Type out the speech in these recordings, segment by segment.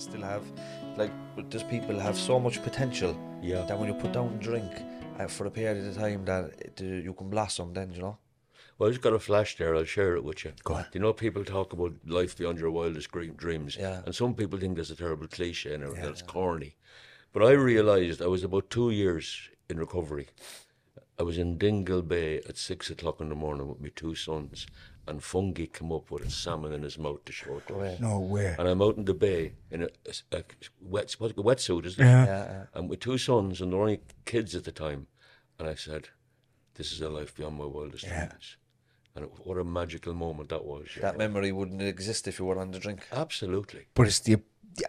And still have like but there's people have so much potential Yeah. that when you put down drink uh, for a period of time that it, uh, you can blossom then you know Well, I just got a flash there. I'll share it with you. Go on. Do you know people talk about life beyond your wildest dreams? Yeah. And some people think that's a terrible cliche and everything. That's corny. But I realised I was about two years in recovery. I was in Dingle Bay at six o'clock in the morning with my two sons, and Fungie come up with a salmon in his mouth to show it to us. No way. And I'm out in the bay in a, a, a wet, what's it, a wetsuit, isn't it? Yeah. yeah, And with two sons, and they're only kids at the time. And I said, This is a life beyond my wildest dreams. And it, what a magical moment that was. that know. memory wouldn't exist if you were on the drink Absolutely. But it's the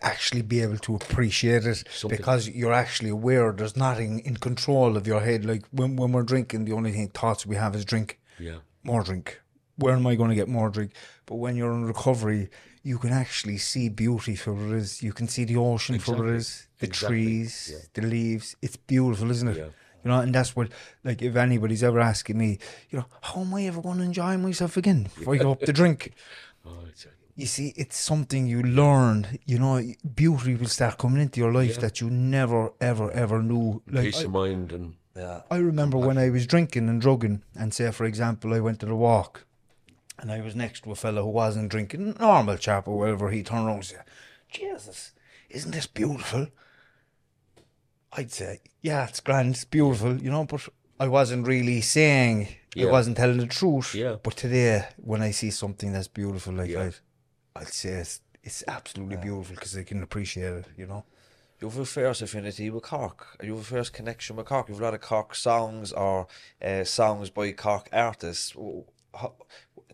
actually be able to appreciate it Something- because you're actually aware there's nothing in control of your head. Like when, when we're drinking, the only thing thoughts we have is drink, Yeah. more drink. Where am I going to get more drink? But when you're in recovery, you can actually see beauty for what it is. You can see the ocean for what it is, the Exactly. trees, Yeah. the leaves. It's beautiful, isn't it? Yeah. You know, and that's what, like, if anybody's ever asking me, you know, how am I ever going to enjoy myself again if I go up the drink? Oh, a, You see, it's something you learn. You know, beauty will start coming into your life Yeah. that you never, ever, ever knew. Like, peace I, of mind and yeah I remember when I was drinking and drugging, and say, for example, I went to the walk, and I was next to a fellow who wasn't drinking, normal chap or whatever. He turned around and said, "Jesus, isn't this beautiful?" I'd say, "Yeah, it's grand, it's beautiful," you know, but I wasn't really saying. Yeah. I wasn't telling the truth. Yeah. But today, when I see something that's beautiful, like Yeah. I'd, I'd say it's, it's absolutely beautiful because I can appreciate it. You know. you have a first affinity with Cork you have a first connection with Cork you have a lot of Cork songs or uh, songs by Cork artists how,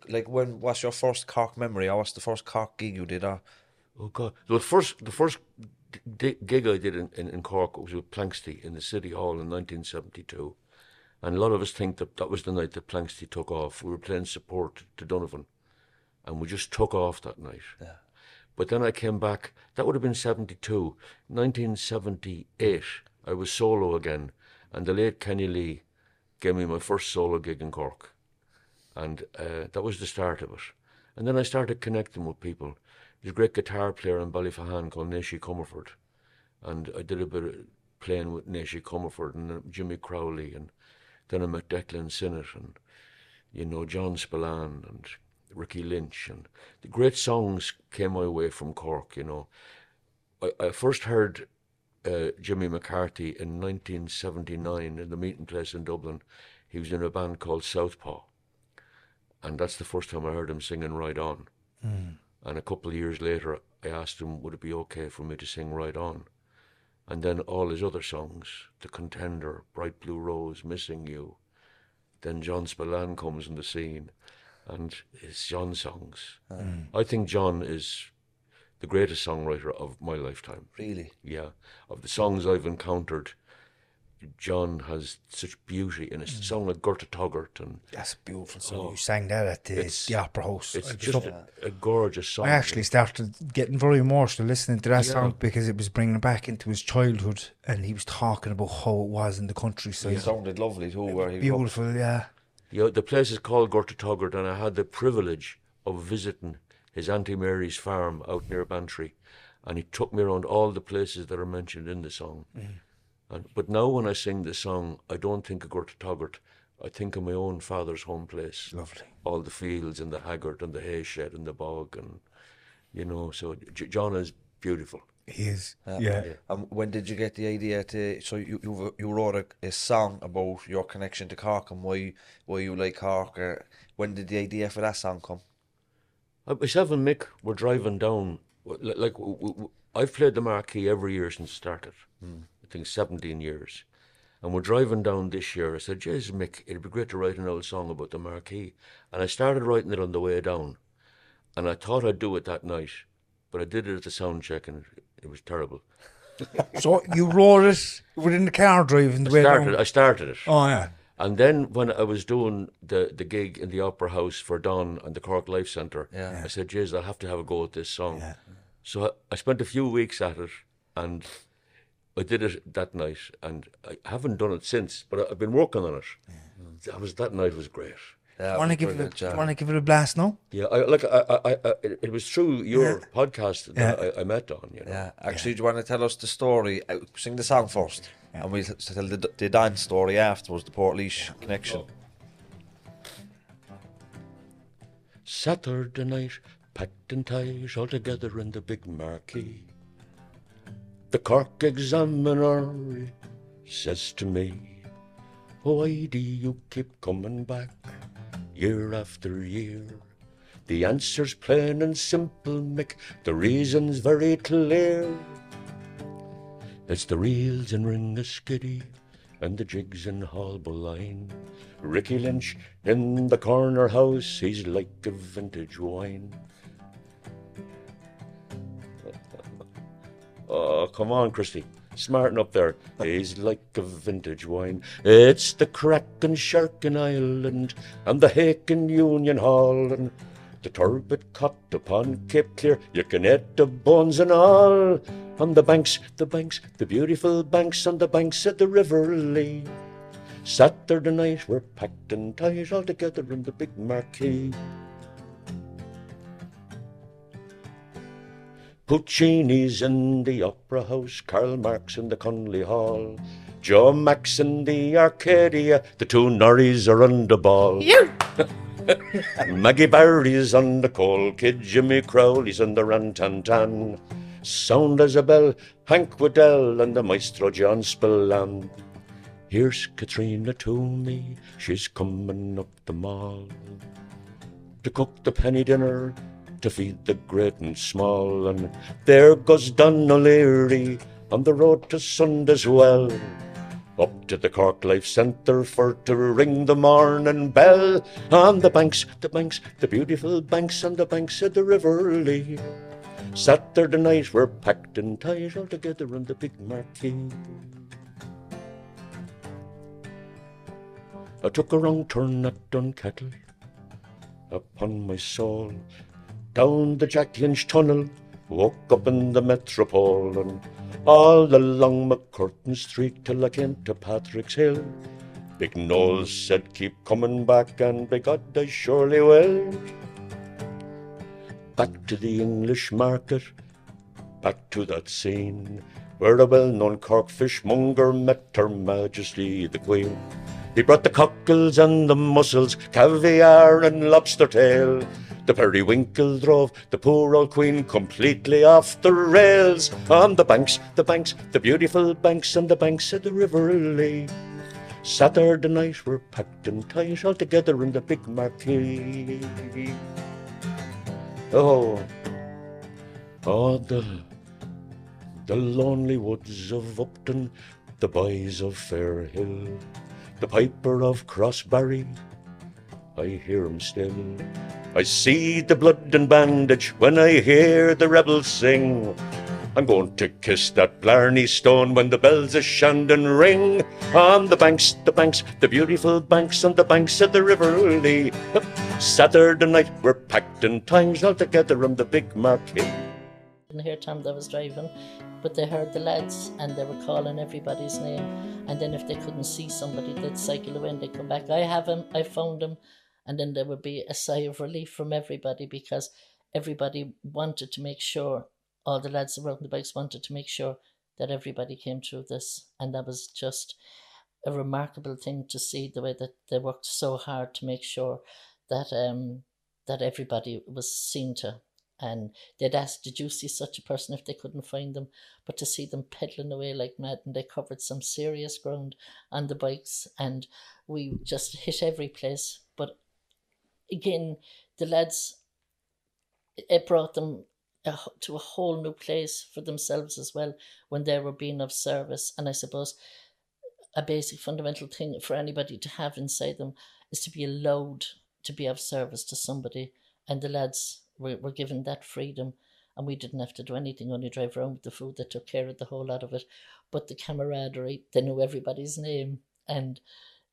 like when was your first Cork memory or what's the first Cork gig you did or oh god. The first the first gig I did in, in, in Cork was with Planxty in the City Hall in 1972. And a lot of us think that that was the night that Planxty took off. We were playing support to Donovan, and we just took off that night. Yeah. But then I came back. That would have been 72. 1978, I was solo again, and the late Kenny Lee gave me my first solo gig in Cork. And uh, that was the start of it. And then I started connecting with people. There's a great guitar player in Ballyphehane called Nashi Comerford. And I did a bit of playing with Nashi Comerford and uh, Jimmy Crowley. And then I met Declan Sinnott and, you know, John Spillane and Ricky Lynch. And the great songs came my way from Cork, you know. I, I first heard uh, Jimmy McCarthy in 1979 in the meeting place in Dublin. He was in a band called Southpaw. And that's the first time I heard him singing Ride On. Hmm. And a couple of years later, I asked him, would it be okay for me to sing Ride On? And then all his other songs, The Contender, Bright Blue Rose, Missing You. Then John Spillane comes on the scene, and it's John's songs. Hmm. I think John is the greatest songwriter of my lifetime. really Yeah, of the songs I've encountered, John has such beauty in Mm. song like Gortatagort, and That's a beautiful song. Oh. you sang that at the, the Opera House. it's just a, a gorgeous song. I actually started getting very emotional listening to that Yeah. song because it was bringing back into his childhood, and he was talking about how it was in the countryside. it sounded lovely too where he. Beautiful, yeah. Yeah, the place is called Gortatagort, and I had the privilege of visiting his Auntie Mary's farm out near Bantry, and he took me around all the places that are mentioned in the song. And, but now when I sing the song, I don't think of Gortatagort. I think of my own father's home place. Lovely. All the fields and the haggard and the hay shed and the bog and You know, so J- John is beautiful. He is. yeah. Um, when did you get the idea to? So you you, you wrote a, a song about your connection to Cork and why why you like Cork. Or when did the idea for that song come? Uh, Myself and Mick were driving down. w- li- Like w- w- I've played the marquee every year since it started. I think seventeen years, and we're driving down this year. I said, "Jesus, Mick, it'd be great to write an old song about the marquee." And I started writing it on the way down, and I thought I'd do it that night, but I did it at the sound check, and it, it was terrible. So you wrote it within the car driving the I way started. down. I started it. Oh yeah. And then when I was doing the, the gig in the Opera House for Don and the Cork Life Centre, Yeah. I said, Jeez, I'll have to have a go at this song. Yeah. So I, I spent a few weeks at it and I did it that night and I haven't done it since, but I- I've been working on it. That was that night was great. Yeah, Want to give was it? A. Want to give it a blast No. Yeah, I, like I, I, I, I, it it was through your podcast that I, I met Don. You know, Yeah, actually, do you want to tell us the story? Uh, Sing the song first, and we'll tell the, the dance story afterwards. The Portlaoise connection. Saturday night, packed in ties all together in the big marquee. The Cork examiner says to me, Why do you keep coming back year after year? The answer's plain and simple, Mick. The reason's very clear. It's the reels and Ringaskiddy and the jigs in Haulbowline. Ricky Lynch in the corner house, he's like a vintage wine. Oh, come on, Christy. Smarten up there. He's like a vintage wine. It's the Kraken Shark in Ireland and the Hake in Union Hall and the turbot caught upon Cape Clear. You can eat the bones and all. On the banks, the banks, the beautiful banks on the banks of the River Lee. Saturday night we're packed and ties all together in the big marquee. Puccini's in the Opera House, Karl Marx in the Connolly Hall, Joe Max in the Arcadia, the two Norries are on the ball. Maggie Barry's on the call, Kid Jimmy Crowley's on the rantantan, Sound as a bell, Hank Wedel and the maestro John Spillane. Here's Caitriona Twomey, she's coming up the mall to cook the penny dinner, to feed the great and small. And there goes Don O'Leary on the road to Sunday's Well. Up to the Cork Life Centre for to ring the morning bell. On the banks, the banks, the beautiful banks on the banks of the River Lee. Saturday night we're packed in ties all together on the big marquee. I took a wrong turn at Dunkettle upon my soul. Down the Jack Lynch tunnel, woke up in the Metropole, and all along MacCurtain Street till I came to Patrick's Hill. Big Knowles said, Keep coming back, and by God, I surely will. Back to the English market, back to that scene where a well known Cork fishmonger met Her Majesty the Queen. He brought the cockles and the mussels, caviar and lobster tail. The periwinkle drove the poor old queen completely off the rails. On the banks, the banks, the beautiful banks, and the banks of the River Lee. Saturday night we're packed in ties all together in the big marquee. Oh, oh, the the lonely woods of Upton, the boys of Fairhill, the piper of Crossbarry, I hear him still. I see the blood and bandage when I hear the rebels sing. I'm going to kiss that Blarney stone when the bells of Shandon ring. On the banks, the banks, the beautiful banks, on the banks of the River Lee. Saturday night we're packed in ties all together on the big marquee. didn't hear Tom that was driving, but they heard the lads and they were calling everybody's name. And then if they couldn't see somebody, they'd cycle away and they'd come back. I have him, I found him. And then there would be a sigh of relief from everybody because everybody wanted to make sure, all the lads around the bikes wanted to make sure that everybody came through this. And that was just a remarkable thing to see the way that they worked so hard to make sure that um that everybody was seen to And they'd ask, Did you see such a person if they couldn't find them? But to see them pedaling away like mad, and they covered some serious ground on the bikes, and we just hit every place. Again, the lads, it brought them a, to a whole new place for themselves as well when they were being of service. And I suppose a basic fundamental thing for anybody to have inside them is to be allowed to be of service to somebody. And the lads were, were given that freedom. And we didn't have to do anything, only drive around with the food. They took care of the whole lot of it. But the camaraderie, they knew everybody's name and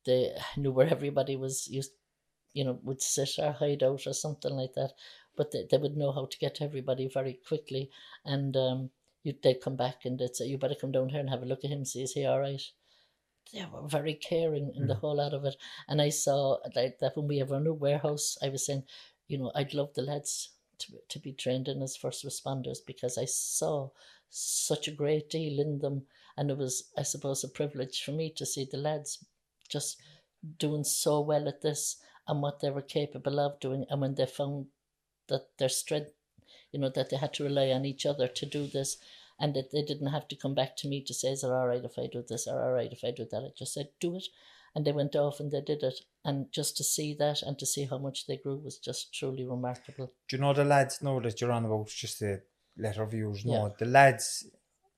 they knew where everybody was used, you know, would sit or hide out or something like that. But they, they would know how to get to everybody very quickly. And um, you, they'd come back and they'd say, You better come down here and have a look at him, see, is he all right? They were very caring in the whole lot of it. And I saw like that when we have our new warehouse, I was saying, you know, I'd love the lads to, to be trained in as first responders because I saw such a great deal in them. And it was, I suppose, a privilege for me to see the lads just doing so well at this and what they were capable of doing. And when they found that their strength, you know, that they had to rely on each other to do this and that they didn't have to come back to me to say, is it all right if I do this or all right if I do that? I just said, do it. And they went off and they did it. And just to see that and to see how much they grew was just truly remarkable. Do you know the lads know that you're on about just to let our viewers know Yeah. the lads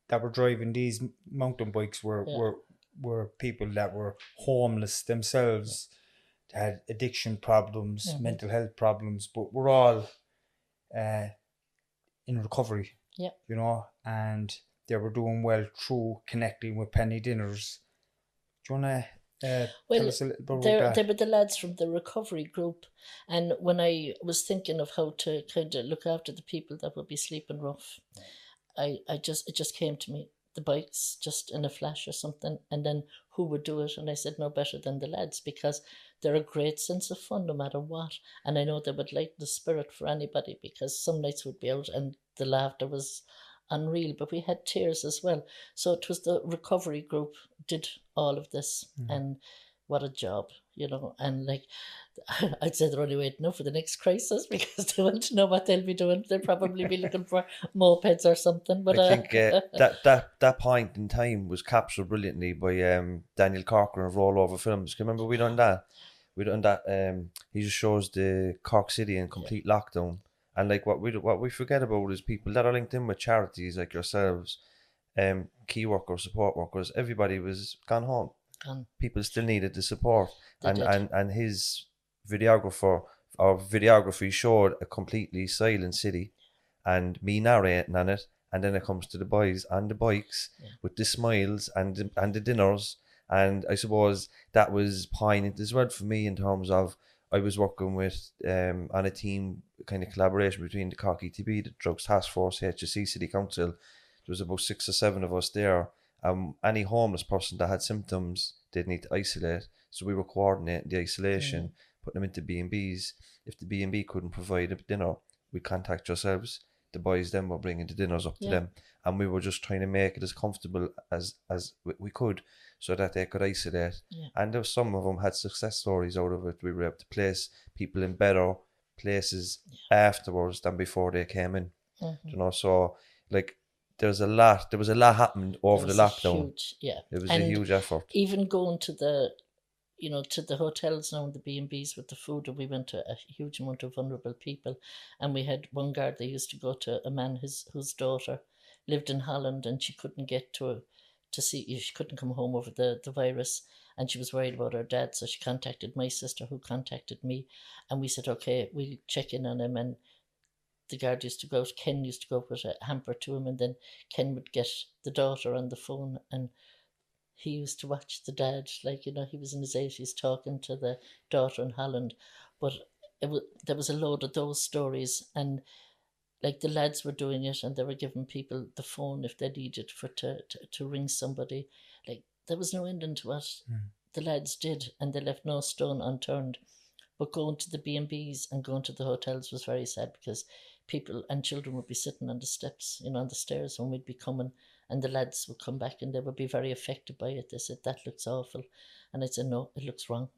that were driving these mountain bikes were Yeah. were were people that were homeless themselves, they had addiction problems, Mhm. mental health problems, but we're all uh, in recovery. Yeah. You know, and they were doing well through connecting with penny dinners. Do you wanna uh, Well, tell us a little bit They're, about they that? were the lads from the recovery group. And when I was thinking of how to kind of look after the people that would be sleeping rough, I, I just it just came to me the bikes just in a flash or something, and then who would do it? And I said no better than the lads because they're a great sense of fun no matter what, and I know they would lighten the spirit for anybody because some nights would be out and the laughter was unreal, but we had tears as well. So it was the recovery group did all of this, mm-hmm. and what a job, you know. And like, I'd say they're only waiting now for the next crisis because they want to know what they'll be doing. They'll probably be looking for mopeds or something. But I uh, think uh, that that that point in time was captured brilliantly by um, Daniel Corcoran of Rollover Films. Can you remember we done that? We done that. Um, he just shows the Cork City in complete lockdown, and like what we what we forget about is people that are linked in with charities like yourselves, um, key workers, support workers. Everybody was gone home. Um, People still needed the support, and did. and and his videographer or videography showed a completely silent city and me narrating on it and then it comes to the boys and the bikes Yeah. with the smiles and the, and the dinners and I suppose that was poignant as well for me in terms of I was working with um on a team kind of collaboration between the Cork ETB, the Drugs Task Force, HSE City Council. There was about six or seven of us there. Um, any homeless person that had symptoms, they'd need to isolate. So we were coordinating the isolation, putting them into B and B's. If the B and B couldn't provide a dinner, we contact yourselves. The boys then were bringing the dinners up to them, and we were just trying to make it as comfortable as as we- could, so that they could isolate. Yeah. And there was some of them had success stories out of it. We were able to place people in better places afterwards than before they came in. mhm. You know, so like there's a lot. There was a lot happened over the was lockdown. huge- yeah, It was a huge effort. Even going to the, you know, to the hotels now and the B and B's with the food, and we went to a huge amount of vulnerable people, and we had one guard They used to go to a man his whose daughter lived in Holland and she couldn't get to to see she couldn't come home over the the virus and she was worried about her dad so she contacted my sister who contacted me and we said okay we'll check in on him and the guard used to go out ken used to go with a hamper to him and then ken would get the daughter on the phone and he used to watch the dad like you know he was in his 80s talking to the daughter in holland. But it was, there was a load of those stories and like the lads were doing it and they were giving people the phone if they needed for to, to, to ring somebody. Like there was no ending to what hmm. the lads did and they left no stone unturned. But going to the b&b's and going to the hotels was very sad because people and children would be sitting on the steps you know on the stairs when we'd be coming and the lads would come back and they would be very affected by it. They said that looks awful. And i said no it looks wrong.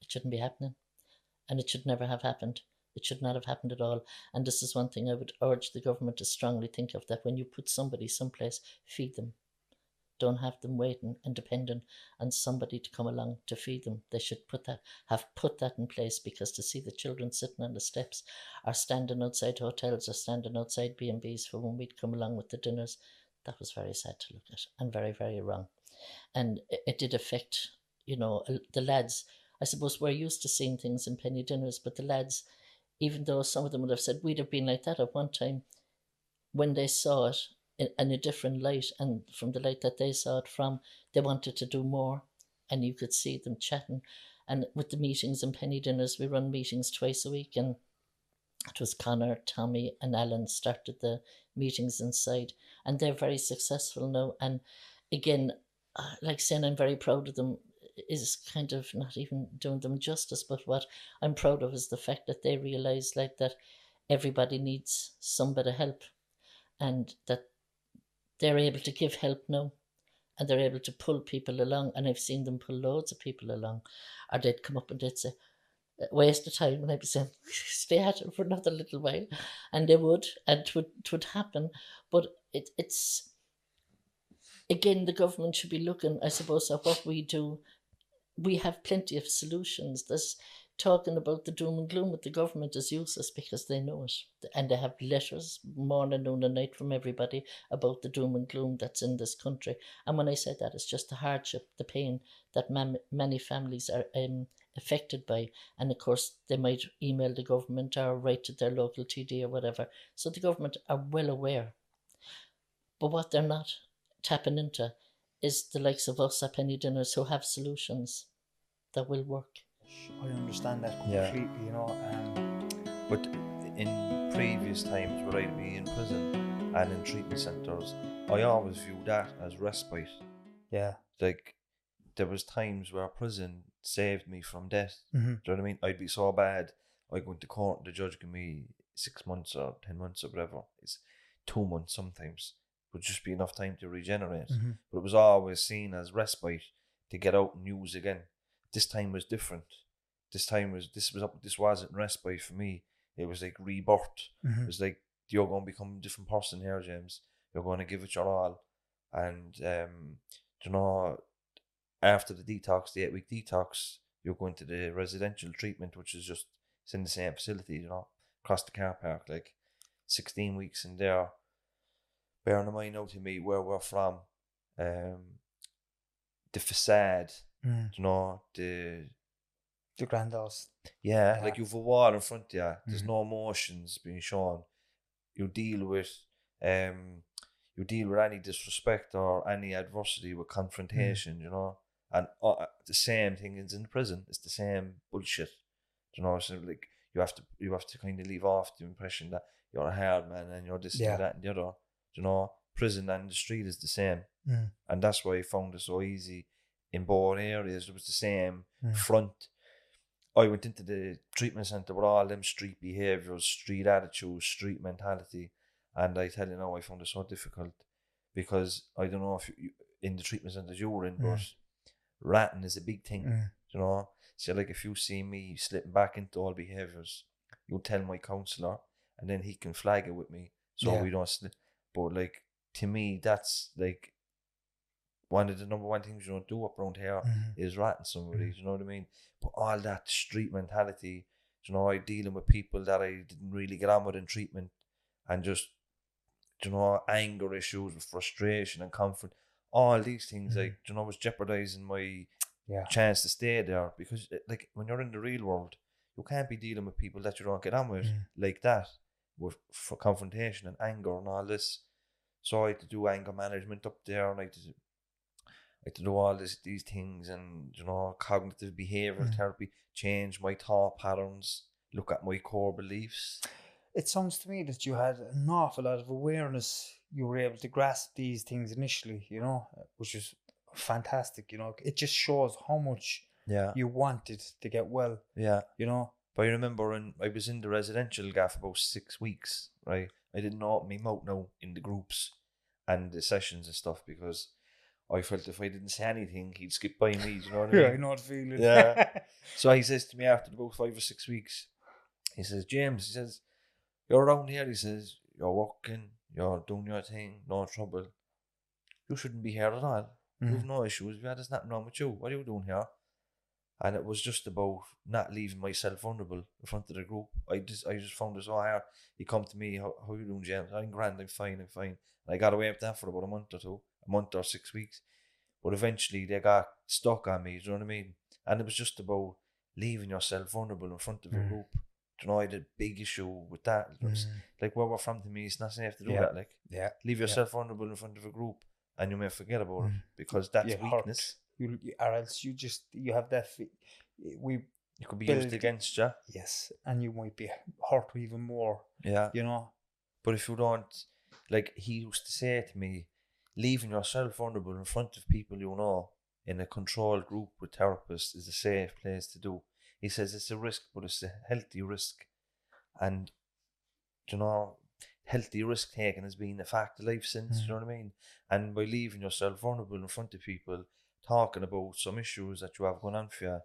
It shouldn't be happening. And it should never have happened. It should not have happened at all. And this is one thing I would urge the government to strongly think of that when you put somebody someplace, feed them. Don't have them waiting and dependent on somebody to come along to feed them. They should put that have put that in place because to see the children sitting on the steps or standing outside hotels or standing outside B and B's for when we'd come along with the dinners, that was very sad to look at and very, very wrong. And it, it did affect, you know, the lads. I suppose we're used to seeing things in penny dinners, but the lads, even though some of them would have said we'd have been like that at one time, when they saw it in, in a different light and from the light that they saw it from, they wanted to do more. And you could see them chatting. And with the meetings and penny dinners, we run meetings twice a week. And it was Connor, Tommy, and Alan started the meetings inside. And they're very successful now. And again, uh, like saying I'm very proud of them is kind of not even doing them justice. But what I'm proud of is the fact that they realize like that everybody needs some bit of help and that they're able to give help now and they're able to pull people along. And I've seen them pull loads of people along. Or they'd come up and they'd say, uh, waste of time. And I'd be saying, stay at it for another little while. And they would, and it would, it would happen. But it, it's, again, the government should be looking, I suppose, at what we do. We have plenty of solutions. There's talking about the doom and gloom with the government is useless because they know it. And they have letters morning, noon, and night from everybody about the doom and gloom that's in this country. And when I say that, it's just the hardship, the pain that many families are um, affected by. And of course, they might email the government or write to their local TD or whatever. So the government are well aware. But what they're not tapping into is the likes of us at Penny Dinners who have solutions that will work. I understand that completely, yeah. you know. Um, but in previous times where I'd be in prison and in treatment centres, I always viewed that as respite. Yeah. Like, there was times where prison saved me from death. Mm-hmm. Do you know what I mean? I'd be so bad, I go into court the judge give me six months or ten months or whatever. It's two months sometimes. Would just be enough time to regenerate. Mm-hmm. But it was always seen as respite to get out and use again. This time was different. This time was this was up. This wasn't respite for me. It was like rebirth. Mm-hmm. It was like you're going to become a different person here, James. You're going to give it your all, and um, you know, after the detox, the eight week detox, you're going to the residential treatment, which is just it's in the same facility, you know, across the car park, like sixteen weeks in there. Bearing in mind now to me where we're from, um, the facade Mm. you know, the the grandals. yeah, Yeah. like you've a wall in front of you. There's Mhm. no emotions being shown. You deal with um you deal with any disrespect or any adversity with confrontation, you know. And uh, the same thing is in prison. It's the same bullshit. You know, so like you have to you have to kind of leave off the impression that you're a hard man and you're this Yeah. and that and the other. You know, prison and the street is the same, Mm. and that's why I found it so easy in both areas. It was the same Mm. front. I went into the treatment centre with all them street behaviours, street attitudes, street mentality, and I tell you now, I found it so difficult because I don't know if you, in the treatment centres you were in, Mm. but ratting is a big thing, Mm. you know. So like if you see me slipping back into all behaviours, you tell my counsellor, and then he can flag it with me, so Yeah. we don't slip. But like to me, that's like one of the number one things you don't do up around here Mhm. is ratting somebody. Mm. Do you know what I mean? But all that street mentality, you know, I dealing with people that I didn't really get on with in treatment, and just, you know, anger issues with frustration and conflict. All these things, Mhm. like, you know, was jeopardizing my Yeah. chance to stay there because, like, when you're in the real world, you can't be dealing with people that you don't get on with Mm. like that, with for confrontation and anger and all this. So I had to do anger management up there, and I had to Had to do all this, these things and you know cognitive behavioral Mm. therapy, change my thought patterns, look at my core beliefs. It sounds to me that you had an awful lot of awareness. You were able to grasp these things initially, you know, which is fantastic. You know, it just shows how much Yeah, you wanted to get well. yeah. You know, But I remember when I was in the residential gaff about six weeks, right? I didn't open my mouth now in the groups and the sessions and stuff because I felt if I didn't say anything, he'd skip by me. You know what I mean? yeah, I know the feeling. Yeah. So he says to me after about five or six weeks, he says, James, he says, you're around here. He says, you're working, you're doing your thing, no trouble. You shouldn't be here at all. Mm-hmm. You've no issues. Yeah, there's nothing wrong with you. What are you doing here? And it was just about not leaving myself vulnerable in front of the group. I just I just found it so hard. He come to me, how, how you doing, James? I'm grand, I'm fine, I'm fine. And I got away with that for about a month or two, month or six weeks. But eventually they got stuck on me, do you know what I mean? And it was just about leaving yourself vulnerable in front of a mm. group. Do you know, I had a big issue with that. Was mm. Like where we're from to me, it's not safe to do Yeah. that. Like Yeah. leave yourself vulnerable in front of a group and you may forget about it mm. because that's You weakness. You, you- or else you just you have that. We It could be Build- used against you. yes, and you might be hurt even more. Yeah. You know. But if you don't, like he used to say to me, leaving yourself vulnerable in front of people you know in a controlled group with therapists is a safe place to do. He says it's a risk, but it's a healthy risk. And, you know, healthy risk taking has been a fact of life since, you know what I mean? And by leaving yourself vulnerable in front of people, talking about some issues that you have going on for you,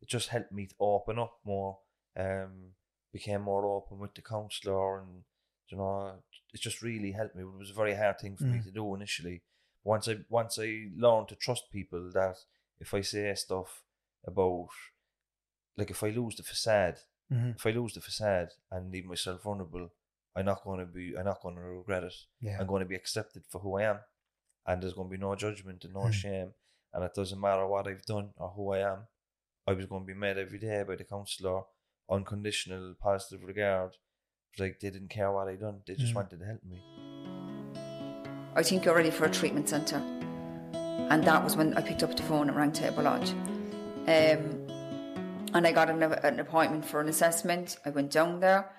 it just helped me to open up more. Um, became more open with the counsellor and you know, it just really helped me. It was a very hard thing for me to do initially. Once I once I learned to trust people that if I say stuff about like if I lose the facade, Mhm. if I lose the facade and leave myself vulnerable, I'm not gonna be I'm not gonna regret it. Yeah. I'm gonna be accepted for who I am. And there's gonna be no judgment and no Mm. shame. And it doesn't matter what I've done or who I am. I was gonna be met every day by the counsellor, unconditional positive regard. It like they didn't care what I done. They just Mm. wanted to help me. I think you're ready for a treatment centre. And that was when I picked up the phone and rang Tabor Lodge. Um, and I got an, an appointment for an assessment. I went down there,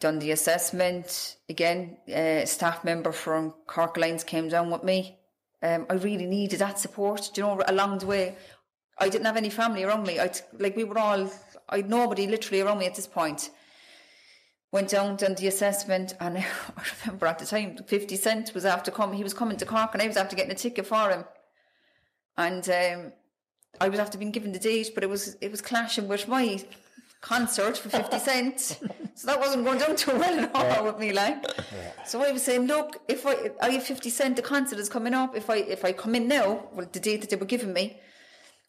done the assessment. Again, a staff member from Cork Lines came down with me. Um, I really needed that support, do you know, along the way. I didn't have any family around me. I like we were all, I had nobody literally around me at this point went down done the assessment and I remember at the time 50 Cent was after coming he was coming to Cork and I was after getting a ticket for him. And um, I was after being given the date but it was it was clashing with my concert for 50 Cent so that wasn't going down too well at all with me like. So I was saying look if I I have 50 Cent the concert is coming up. If I if I come in now well the date that they were giving me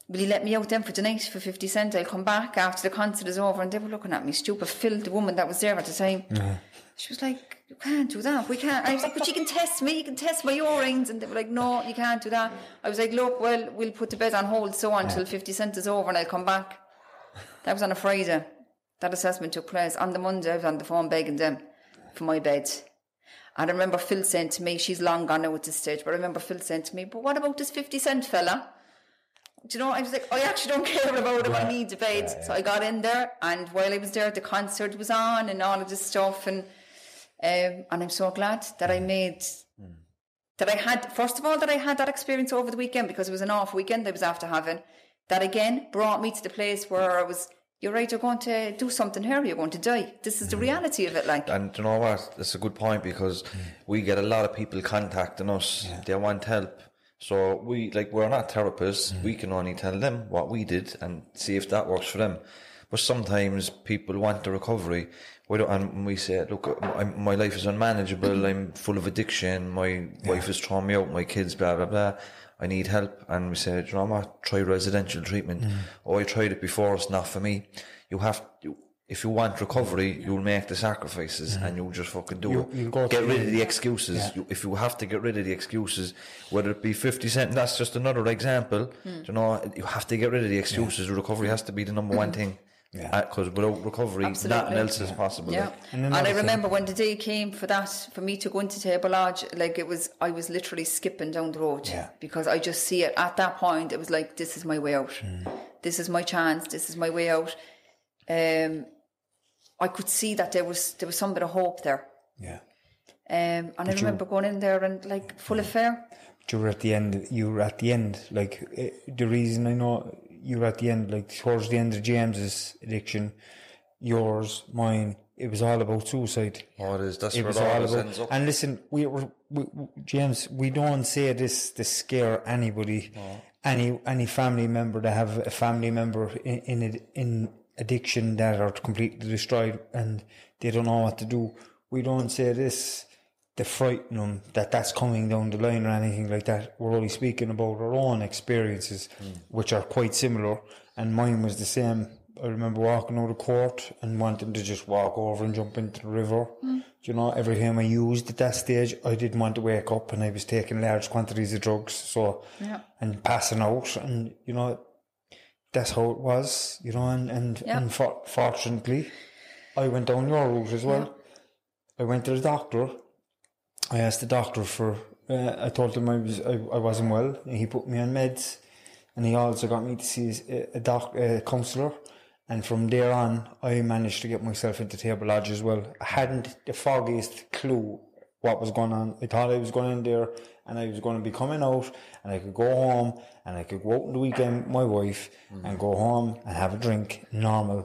will you let me out then for tonight for 50 cent? I'll come back after the concert is over. And they were looking at me stupid. Phil, the woman that was there at the time, she was like, you can't do that. We can't. I was like, but you can test me. You can test my earrings. And they were like, no, you can't do that. I was like, look, well, we'll put the bed on hold so on until 50 cent is over and I'll come back. That was on a Friday. That assessment took place. On the Monday, I was on the phone begging them for my bed. And I remember Phil saying to me, she's long gone now at this stage, but I remember Phil saying to me, but what about this 50 cent fella? Do you know, I was like, I actually don't care about him, I need the bed. So I got in there, and while I was there, the concert was on and all of this stuff. And um, and I'm so glad that I mm. made, mm. that I had, first of all, that I had that experience over the weekend because it was an off weekend I was after having. That again brought me to the place where I was, you're right, you're going to do something here, you're going to die. This is the mm. reality of it, like. And you know what? It's a good point because we get a lot of people contacting us. They want help. So we like we're not therapists. Mm-hmm. We can only tell them what we did and see if that works for them. But sometimes people want the recovery. We don't, and we say, look, I'm, my life is unmanageable. I'm full of addiction. My wife is throwing me out. My kids, blah blah blah. I need help. And we say, you know what? Try residential treatment. Mm-hmm. Oh, I tried it before. It's not for me. You have to. If you want recovery, you'll make the sacrifices and you'll just fucking do You- it. you'll go get rid the- of the excuses. Yeah. You, if you have to get rid of the excuses, whether it be 50 cent, that's just another example. You know, you have to get rid of the excuses. Recovery has to be the number one thing. Yeah. Because without recovery, Absolutely. nothing else is possible. Yeah, like. And and, another I thing- remember when the day came for that, for me to go into Tabor Lodge, like it was, I was literally skipping down the road Yeah. because I just see it at that point. It was like, this is my way out. Hmm. This is my chance. This is my way out. Um, I could see that there was there was some bit of hope there. Yeah. Um, and I remember going in there and like full of fear. you were at the end. You were at the end. Like eh, the reason I know you were at the end, like towards the end of James's addiction, yours, mine. It was all about suicide. Oh, it is. That's it where was it all about. ends up. And listen, we were we, we- James. We don't say this to scare anybody, any any family member to have a family member in in it- in addiction that are completely destroyed and they don't know what to do. We don't say this to frighten them that that's coming down the line or anything like that. We're only speaking about our own experiences, hmm. which are quite similar. And mine was the same. I remember walking out of court and wanting to just walk over and jump into the river. Hmm. You know, every time I used at that stage, I didn't want to wake up and I was taking large quantities of drugs. So, Yeah. and passing out. And, you know, that's how it was, you know, and, and Yeah. unfortunately, I went down your route as well. I went to the doctor. I asked the doctor for, uh, I told him I, was, I, I wasn't well, and he put me on meds. And he also got me to see a, a doc, a counsellor. And from there on, I managed to get myself into Tabor Lodge as well. I hadn't the foggiest clue what was going on. I thought I was going in there and I was going to be coming out and I could go home and I could go out on the weekend with my wife and go home and have a drink normal.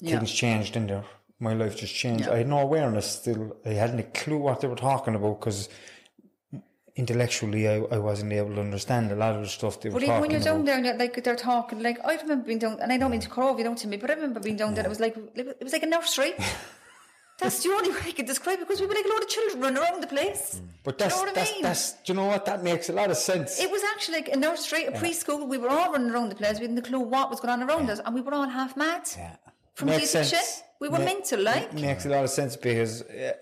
Yeah. Things changed in there. My life just changed. I had no awareness still. I hadn't a clue what they were talking about because intellectually I, I wasn't able to understand a lot of the stuff they were But even when you're about. down there, like they're talking, like I remember being down, and I don't mean to call you don't to me, but I remember being down there. It was like it was like a nursery. That's the only way I could describe it because we were like a load of children running around the place. Mm. But Do you that's, know what I that's, mean? that's, do you know what? That makes a lot of sense. It was actually like a nursery, a preschool. We were all running around the place. We didn't clue what was going on around us, and we were all half mad Yeah. from the Makes addiction. sense. We were Ma- mental, like. makes a lot of sense because uh,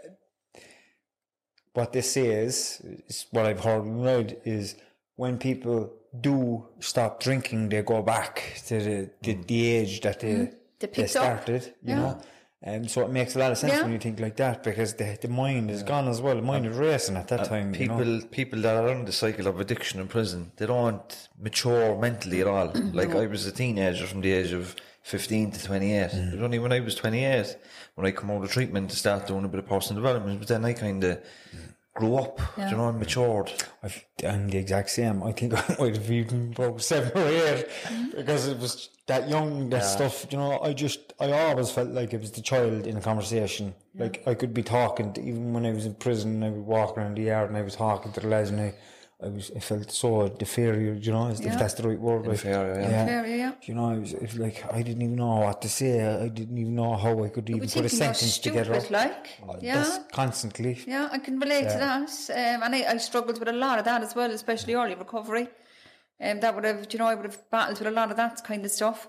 what this is, is what I've heard and read is when people do stop drinking, they go back to the the, mm. the age that they mm. They they, picked up. started. You Yeah. know. And so it makes a lot of sense Yeah. when you think like that because the the mind is gone as well. The mind is racing at that time. you know. People, people that are in the cycle of addiction in prison, they don't mature mentally at all. like I was a teenager from the age of fifteen to twenty-eight. Mm. It was only when I was twenty-eight when I come out of treatment to start doing a bit of personal development. But then I kind of mm. Grew up, do you know, and matured. I've, I'm the exact same. I think I might have even about seven or 8 mm-hmm. because it was that young, that stuff. You know, I just, I always felt like it was the child in a conversation. Like I could be talking, to, even when I was in prison, I would walk around the yard and I was talking to the lads and I, I was, I felt so inferior, you know, if Yeah. that's the right word. like, Inferior, yeah. Inferior, yeah. You know, it was, it was like I didn't even know what to say. I didn't even know how I could even put a sentence stupid, together. like. Yeah. That's constantly. Yeah, I can relate to that. Um, and I, I struggled with a lot of that as well, especially early recovery. Um, that would have, you know, I would have battled with a lot of that kind of stuff.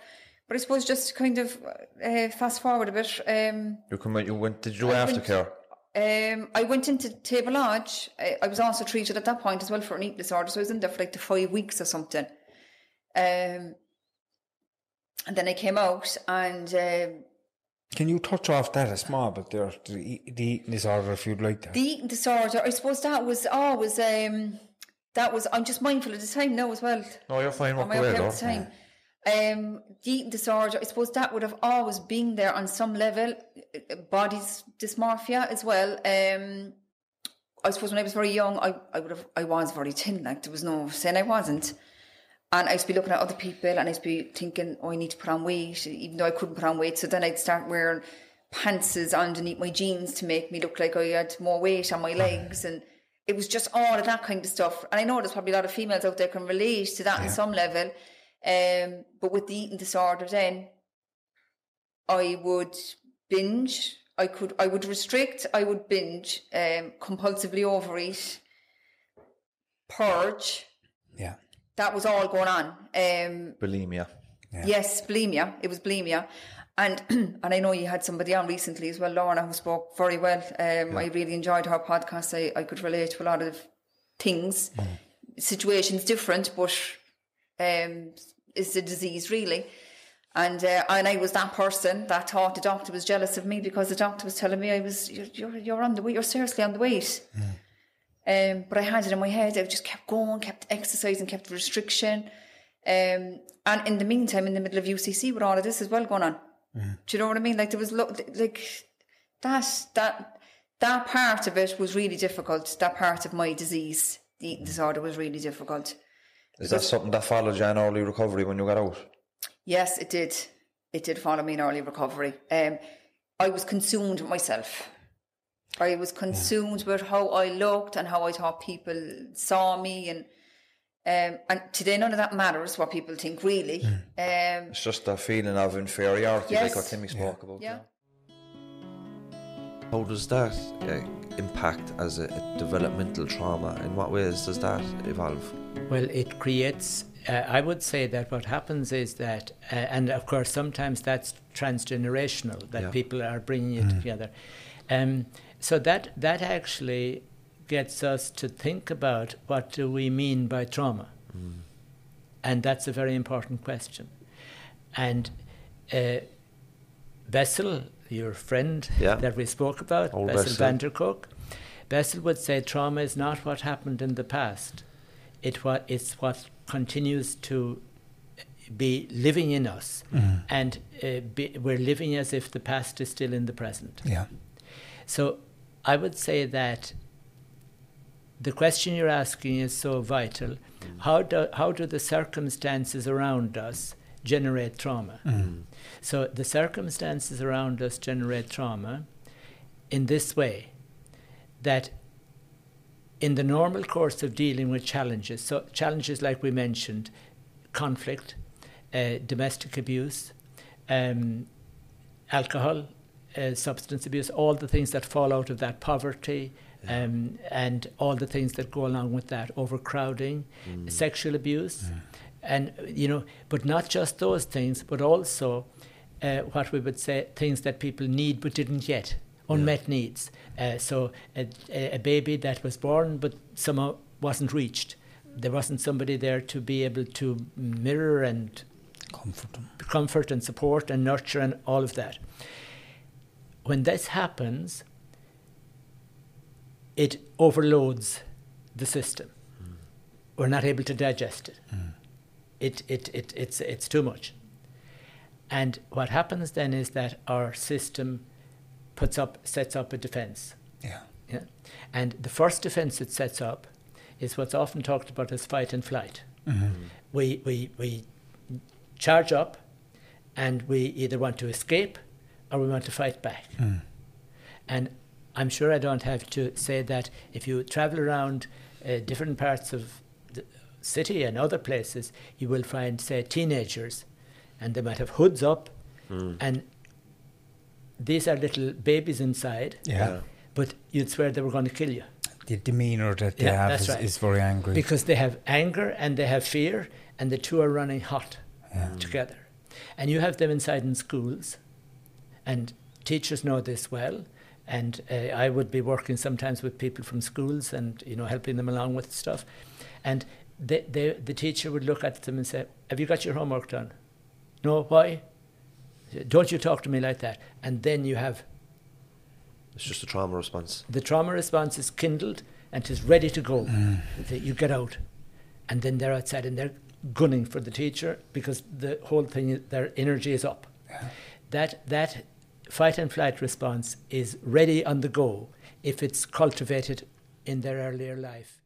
But I suppose just to kind of uh, fast forward a bit, um, You come out, you went, did you do I went- aftercare? Um, I went into Tabor Lodge. I, I was also treated at that point as well for an eating disorder, so I was in there for like the five weeks or something. Um, and then I came out and um, Can you touch off that a small bit there? The, e- the eating disorder, if you'd like to. the eating disorder, I suppose that was always, um, that was, I'm just mindful of the time now as well. No, you're fine. Walk Am I away, okay though. with the time? Um, the eating disorder, I suppose that would have always been there on some level. Uh, Body dysmorphia as well. Um, I suppose when I was very young, I, I would have, I was very thin. Like there was no saying I wasn't. And I used to be looking at other people and I used to be thinking, oh, I need to put on weight, even though I couldn't put on weight. So then I'd start wearing pantses underneath my jeans to make me look like I had more weight on my legs. And it was just all of that kind of stuff. And I know there's probably a lot of females out there can relate to that on some level. Um, but with the eating disorder, then I would binge. I could. I would restrict. I would binge. Um, compulsively overeat. Purge. Yeah. That was all going on. Um, Bulimia. Yes, bulimia. It was bulimia. And and I know you had somebody on recently as well, Lorna, who spoke very well. Um, I really enjoyed her podcast. I, I could relate to a lot of things. Situations different, but um, it's a disease really. And uh, and I was that person that thought the doctor was jealous of me because the doctor was telling me I was you're you're, you're on the weight. You're seriously on the weight. Um, but I had it in my head. I just kept going, kept exercising, kept restriction. Um, and in the meantime, in the middle of UCC, with all of this as well going on, do you know what I mean? Like there was lo- like that that that part of it was really difficult. That part of my disease, the eating disorder, was really difficult. Is that something that followed you in early recovery when you got out? Yes, it did. It did follow me in early recovery. Um, I was consumed myself. I was consumed with how I looked and how I thought people saw me, and Um, and today, none of that matters. What people think, really. Um, It's just that feeling of inferiority, yes. like what Timmy spoke about. yeah. How does that uh, impact as a, a developmental trauma? In what ways does that evolve? Well, it creates. Uh, I would say that what happens is that, uh, and of course, sometimes that's transgenerational. That Yeah. people are bringing it together. Um, so that that actually gets us to think about what do we mean by trauma, and that's a very important question. And uh, Bessel, your friend Yeah. that we spoke about, Old Bessel Bessel. van der Kolk, Bessel would say trauma is not what happened in the past. It what it's what continues to be living in us, mm-hmm. and uh, be, we're living as if the past is still in the present. Yeah. So I would say that the question you're asking is so vital. Mm. How do, how do the circumstances around us generate trauma? Mm-hmm. So the circumstances around us generate trauma in this way that in the normal course of dealing with challenges, so challenges like we mentioned, conflict, uh, domestic abuse, um, alcohol, uh, substance abuse, all the things that fall out of that, poverty, um, and all the things that go along with that, overcrowding, sexual abuse, and you know, but not just those things, but also uh, what we would say things that people need but didn't yet, unmet needs. Uh, so a, a baby that was born but somehow wasn't reached. There wasn't somebody there to be able to mirror and Comfort them. comfort and support and nurture and all of that. When this happens, it overloads the system. We're not able to digest it. It, it, it, it's, it's too much. And what happens then is that our system puts up, sets up a defense. Yeah. Yeah? And the first defense it sets up is what's often talked about as fight and flight. Mm-hmm. We, we, we charge up and we either want to escape or we want to fight back. Mm. And I'm sure I don't have to say that if you travel around uh, different parts of the city and other places, you will find, say, teenagers, and they might have hoods up, mm. and these are little babies inside, Yeah. but you'd swear they were going to kill you. The demeanour that they Yeah, have is, right. is very angry. Because they have anger and they have fear, and the two are running hot together. And you have them inside in schools, and teachers know this well. And uh, I would be working sometimes with people from schools and you know helping them along with stuff. And they, they, the teacher would look at them and say, "Have you got your homework done?" No. Why? Don't you talk to me like that. And then you have It's just a trauma response. the trauma response is kindled and is ready to go. Mm. That You get out, and then they're outside and they're gunning for the teacher because the whole thing, their energy is up. That that fight and flight response is ready on the go if it's cultivated in their earlier life.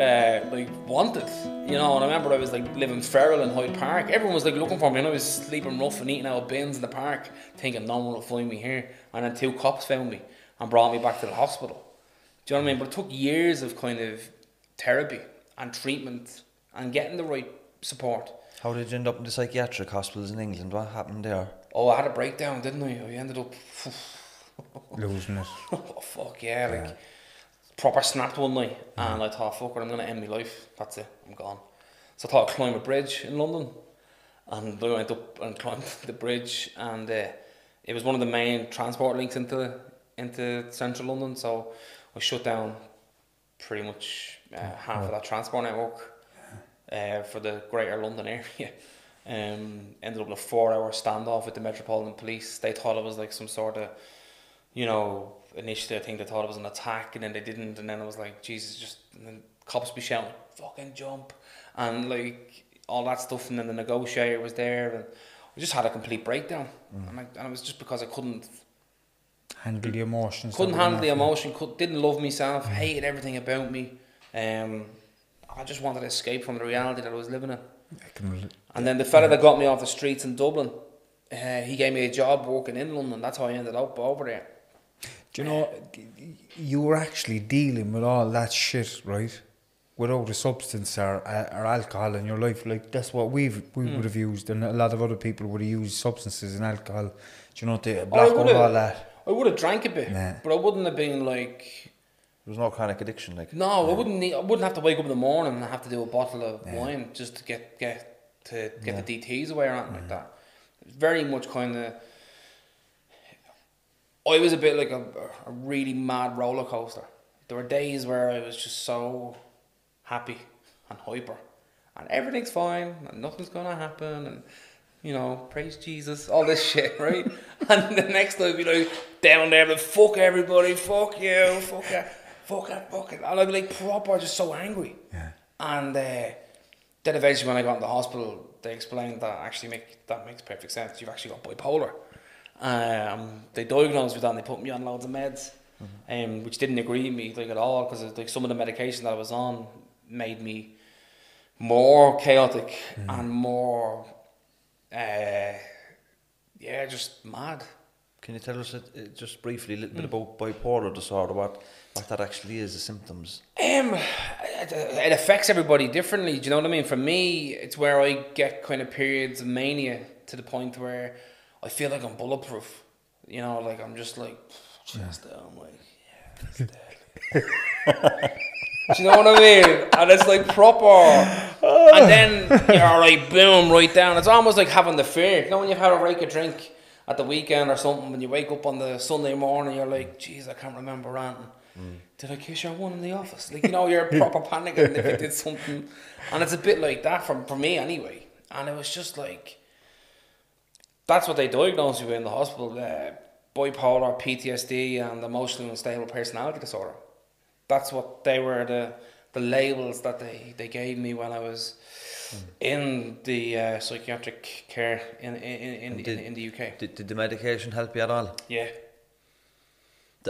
Uh, like wanted. You know, and I remember I was like living feral in Hyde Park. Everyone was like looking for me, and I was sleeping rough and eating out of bins in the park, thinking no one will find me here. And then two cops found me and brought me back to the hospital. Do you know what I mean? But it took years of kind of therapy and treatment and getting the right support. How did you end up in the psychiatric hospitals in England? What happened there? Oh, I had a breakdown, didn't I? I ended up. Losing it. oh fuck yeah, like proper snapped one night, and I thought, fuck it, I'm gonna end my life. That's it, I'm gone. So I thought I'd climb a bridge in London, and I went up and climbed the bridge, and uh, it was one of the main transport links into into central London. So I shut down pretty much uh, half of that transport network uh, for the Greater London area. Um, ended up in a four-hour standoff with the Metropolitan Police. They thought it was like some sort of you know, initially I think they thought it was an attack and then they didn't and then I was like, Jesus, just and then cops be shouting, fucking jump and like all that stuff and then the negotiator was there and we just had a complete breakdown. And, I, and it was just because I couldn't Handle the emotions. couldn't handle the emotion, could, didn't love myself, hated everything about me. Um, I just wanted to escape from the reality that I was living in. Can And then the fella that got me off the streets in Dublin, uh, he gave me a job working in London. That's how I ended up over there. Do you know, you were actually dealing with all that shit, right? Without a substance or, or alcohol in your life, like that's what we've we Mm. would have used, and a lot of other people would have used substances and alcohol. Do you know to I block out would've- all that? I would have drank a bit, Nah. but I wouldn't have been like. There was no chronic addiction, like. No, I wouldn't. Need, I wouldn't have to wake up in the morning and have to do a bottle of wine just to get get to get the DTS away or anything like that. Very much kind of. I was a bit like a, a really mad roller coaster. There were days where I was just so happy and hyper, and everything's fine, and nothing's gonna happen, and you know, praise Jesus, all this shit, right? and the next day, I'd be like down there, like fuck everybody, fuck you, fuck it, fuck it, fuck it, and I'd be like proper, just so angry. Yeah. And uh, then eventually, when I got in the hospital, they explained that actually make that makes perfect sense. You've actually got bipolar. Um, they diagnosed me that and they put me on loads of meds, um, which didn't agree with me like at all because like some of the medication that I was on made me more chaotic and more, uh, yeah, just mad. Can you tell us it, it just briefly a little bit about bipolar disorder? What what that actually is, the symptoms? Um, it, it affects everybody differently. Do you know what I mean? For me, it's where I get kind of periods of mania to the point where I feel like I'm bulletproof. You know, like I'm just like chest down, like yeah, that's dead. Do you know what I mean? And it's like proper. And then you're like boom, right down. It's almost like having the fear. You know when you've had a rake of drink at the weekend or something, when you wake up on the Sunday morning, you're like, geez, I can't remember ranting. Mm. Did I kiss your one in the office? Like, you know, you're proper panicking if you did something. And it's a bit like that for, for me anyway. And it was just like, that's what they diagnosed me with in the hospital uh, bipolar, PTSD, and emotionally unstable personality disorder. That's what they were the, the labels that they, they gave me when I was in the uh, psychiatric care in, in, in, in, did- in the UK. Did, did the medication help you at all? Yeah,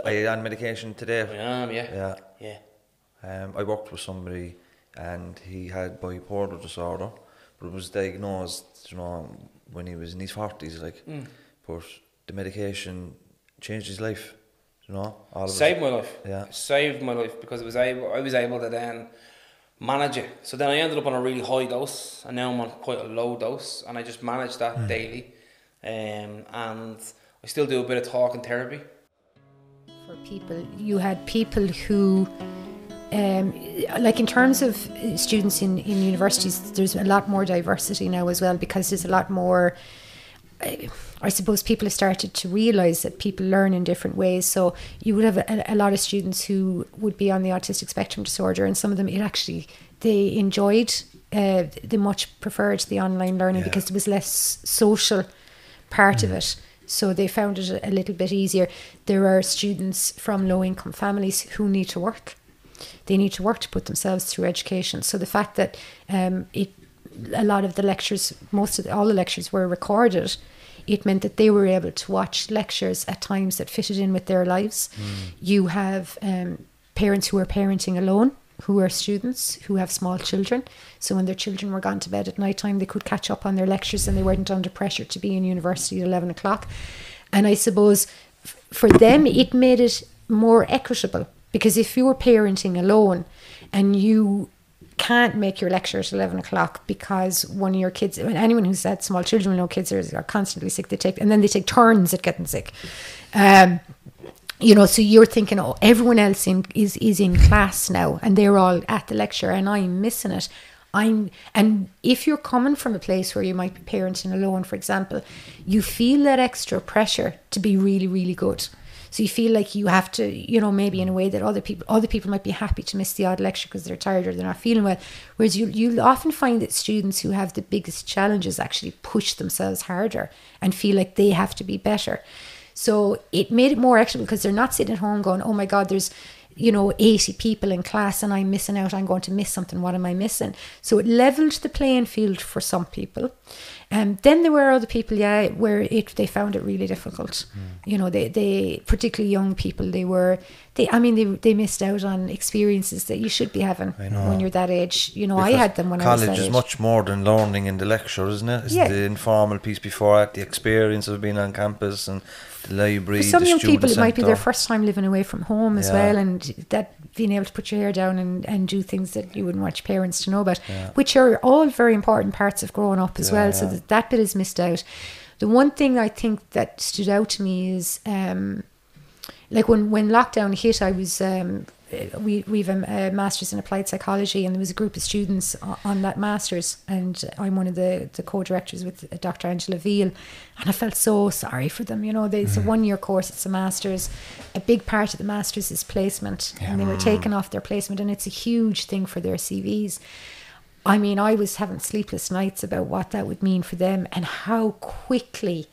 Are you on medication today? I am, yeah. Yeah. Yeah. Um, I worked with somebody and he had bipolar disorder, but it was diagnosed, you know, when he was in his forties, like. Mm. But the medication changed his life, you know. All of a saved my life. Yeah. saved my life because it was able. I was able to then manage it. So then I ended up on a really high dose, and now I'm on quite a low dose, and I just manage that daily. Um, and I still do a bit of talk and therapy. for people. You had people who, um, like in terms of students in, in universities, there's a lot more diversity now as well because there's a lot more. I- suppose people have started to realise that people learn in different ways. So you would have a, a lot of students who would be on the autistic spectrum disorder, and some of them it actually they enjoyed, uh, they much preferred the online learning because there was less social part of it. So they found it a, a little bit easier. There are students from low income families who need to work. They need to work to put themselves through education. So the fact that um, it, a lot of the lectures, most of the, all the lectures were recorded, it meant that they were able to watch lectures at times that fitted in with their lives. You have um, parents who are parenting alone, who are students who have small children. So when their children were gone to bed at night time, they could catch up on their lectures and they weren't under pressure to be in university at 11 o'clock. And I suppose f- for them, it made it more equitable because if you're parenting alone and you can't make your lecture at 11 o'clock because one of your kids, I mean, anyone who's had small children will know kids are, are constantly sick, they take, and then they take turns at getting sick. Um, you know, so you're thinking, oh, everyone else in is is in class now, and they're all at the lecture, and I'm missing it. I'm, and if you're coming from a place where you might be parenting alone, for example, you feel that extra pressure to be really, really good. So you feel like you have to, you know, maybe in a way that other people, other people might be happy to miss the odd lecture because they're tired or they're not feeling well. Whereas you, you often find that students who have the biggest challenges actually push themselves harder and feel like they have to be better. So it made it more equitable because they're not sitting at home going, oh my God, there's, you know, 80 people in class and I'm missing out. I'm going to miss something. What am I missing? So it leveled the playing field for some people. Um, then there were other people, yeah, where it they found it really difficult. You know, they, they particularly young people, they were they. I mean, they they missed out on experiences that you should be having when you're that age. You know, I had them when I was college is age. much more than learning in the lecture, isn't it? It's Yeah. the informal piece before that, the experience of being on campus and the library. For some young people, it might be their first time living away from home as Yeah. well, and that being able to put your hair down and, and do things that you wouldn't want your parents to know about, which are all very important parts of growing up as well. So that, that bit is missed out. The one thing I think that stood out to me is um, like when when lockdown hit, I was um, Uh, we we've a, a master's in applied psychology, and there was a group of students o- on that masters, and I'm one of the the co-directors with uh, Dr. Angela Veale, and I felt so sorry for them. You know, they, it's a mm-hmm. one year course, it's a master's. A big part of the masters is placement, and they were taken off their placement, and it's a huge thing for their CVs. I mean, I was having sleepless nights about what that would mean for them and how quickly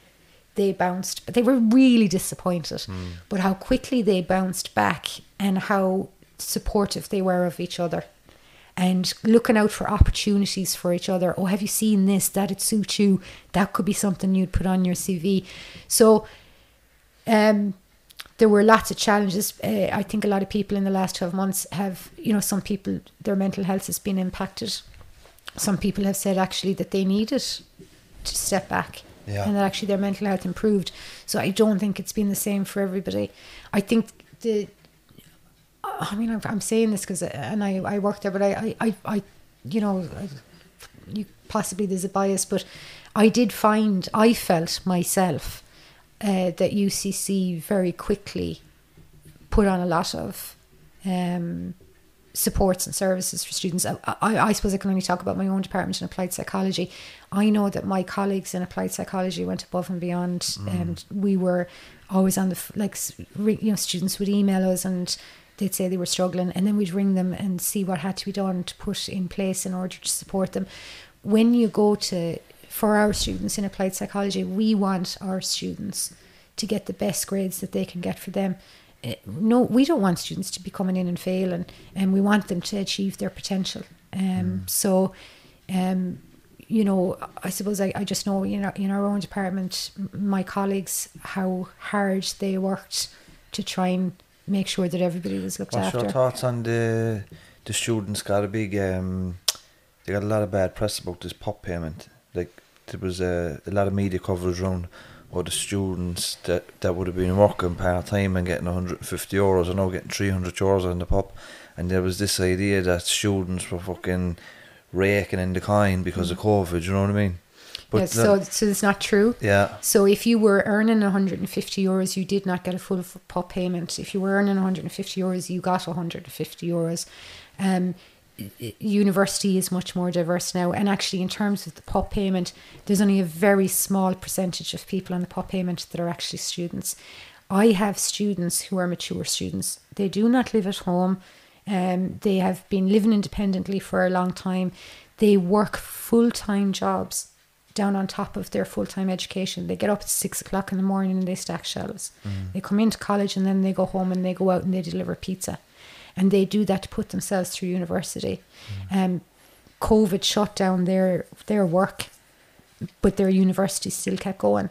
they bounced. But they were really disappointed, mm. but how quickly they bounced back and how supportive they were of each other and looking out for opportunities for each other. Oh, have you seen this? That'd suit you. That could be something you'd put on your CV. So, um, there were lots of challenges. Uh, I think a lot of people in the last 12 months have, you know, some people, their mental health has been impacted. Some people have said actually that they needed to step back Yeah. and that actually their mental health improved. So I don't think it's been the same for everybody. I think the, I mean, I'm, I'm saying this because, and I, I work there, but I, I, I, you know, I, you possibly there's a bias, but I did find, I felt myself uh, that UCC very quickly put on a lot of um, supports and services for students. I, I, I suppose I can only talk about my own department in applied psychology. I know that my colleagues in applied psychology went above and beyond, and we were always on the like you know students would email us and they'd say they were struggling, and then we'd ring them and see what had to be done to put in place in order to support them. When you go to for our students in applied psychology, we want our students to get the best grades that they can get for them. Uh, no, we don't want students to be coming in and failing, and we want them to achieve their potential. Um, So, um, you know, I suppose I, I just know in our, in our own department, my colleagues, how hard they worked to try and make sure that everybody was looked What's after. What's your thoughts on the the students got a big um they got a lot of bad press about this PUP payment. Like there was a, a lot of media coverage around all the students that, that would have been working part time and getting 150 euros are now getting 300 euros on the PUP. And there was this idea that students were fucking raking in the coin because of COVID, you know what I mean? Mm. yeah, so, so it's not true. yeah, So if you were earning 150 euros, you did not get a full PUP payment. If you were earning 150 euros, you got 150 euros. Um, university is much more diverse now, and actually, in terms of the PUP payment, there's only a very small percentage of people on the PUP payment that are actually students. I have students who are mature students. They do not live at home. Um, they have been living independently for a long time. They work full time jobs down on top of their full time education. They get up at six o'clock in the morning and they stack shelves. Mm. They come into college and then they go home and they go out and they deliver pizza. And they do that to put themselves through university. Mm. Um, COVID shut down their their work, but their university still kept going.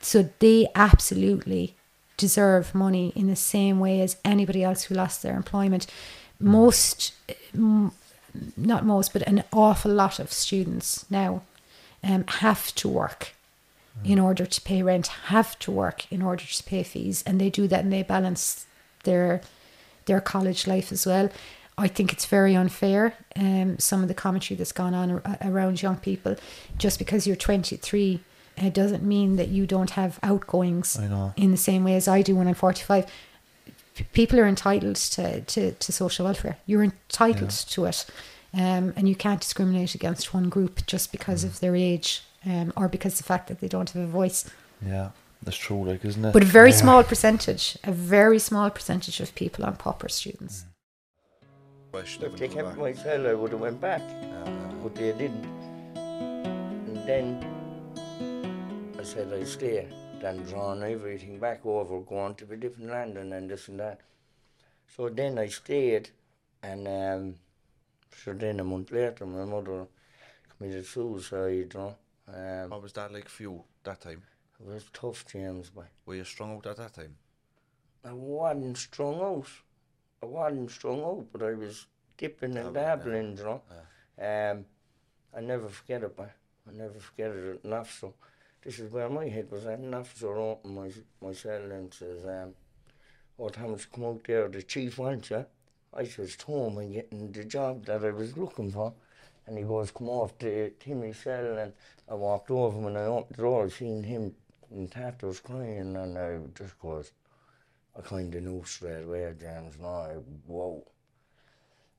So they absolutely deserve money in the same way as anybody else who lost their employment. Mm. Most, eh, m- not most, but an awful lot of students now um, have to work in order to pay rent, have to work in order to pay fees, and they do that and they balance their their college life as well. I think it's very unfair. Um, some of the commentary that's gone on ar- around young people, just because you're 23, it doesn't mean that you don't have outgoings in the same way as I do when I'm 45. P- People are entitled to, to, to social welfare. You're entitled to it. Um, and you can't discriminate against one group just because of their age um, or because of the fact that they don't have a voice. yeah, that's true, like, isn't it? But a very small percentage, a very small percentage of people on pauper students. If they kept my cell, I would have went back, but they didn't. And then I said I'd stay, then drawn everything back over, going to a different land and then this and that. So then I stayed, and um, so then a month later, my mother committed suicide, you know, Um, What was that like for you that time? it was tough, James, boy. Were you strung out at that time? I wasn't strung out. I wasn't strung out, but I was dipping and Dabbling, yeah. you know. Um, I never forget it, boy. I never forget it enough. So this is where my head was at. Officer opened my, my cell and says, um, oh, Thomas, come out there. The chief wants you. I says, Tom, I'm getting the job that I was looking for. And he goes, come off to Timmy's cell. And I walked over and I opened the door, seen him in tatters crying. And I just goes, I kind of knew straight away, James, no, I, whoa.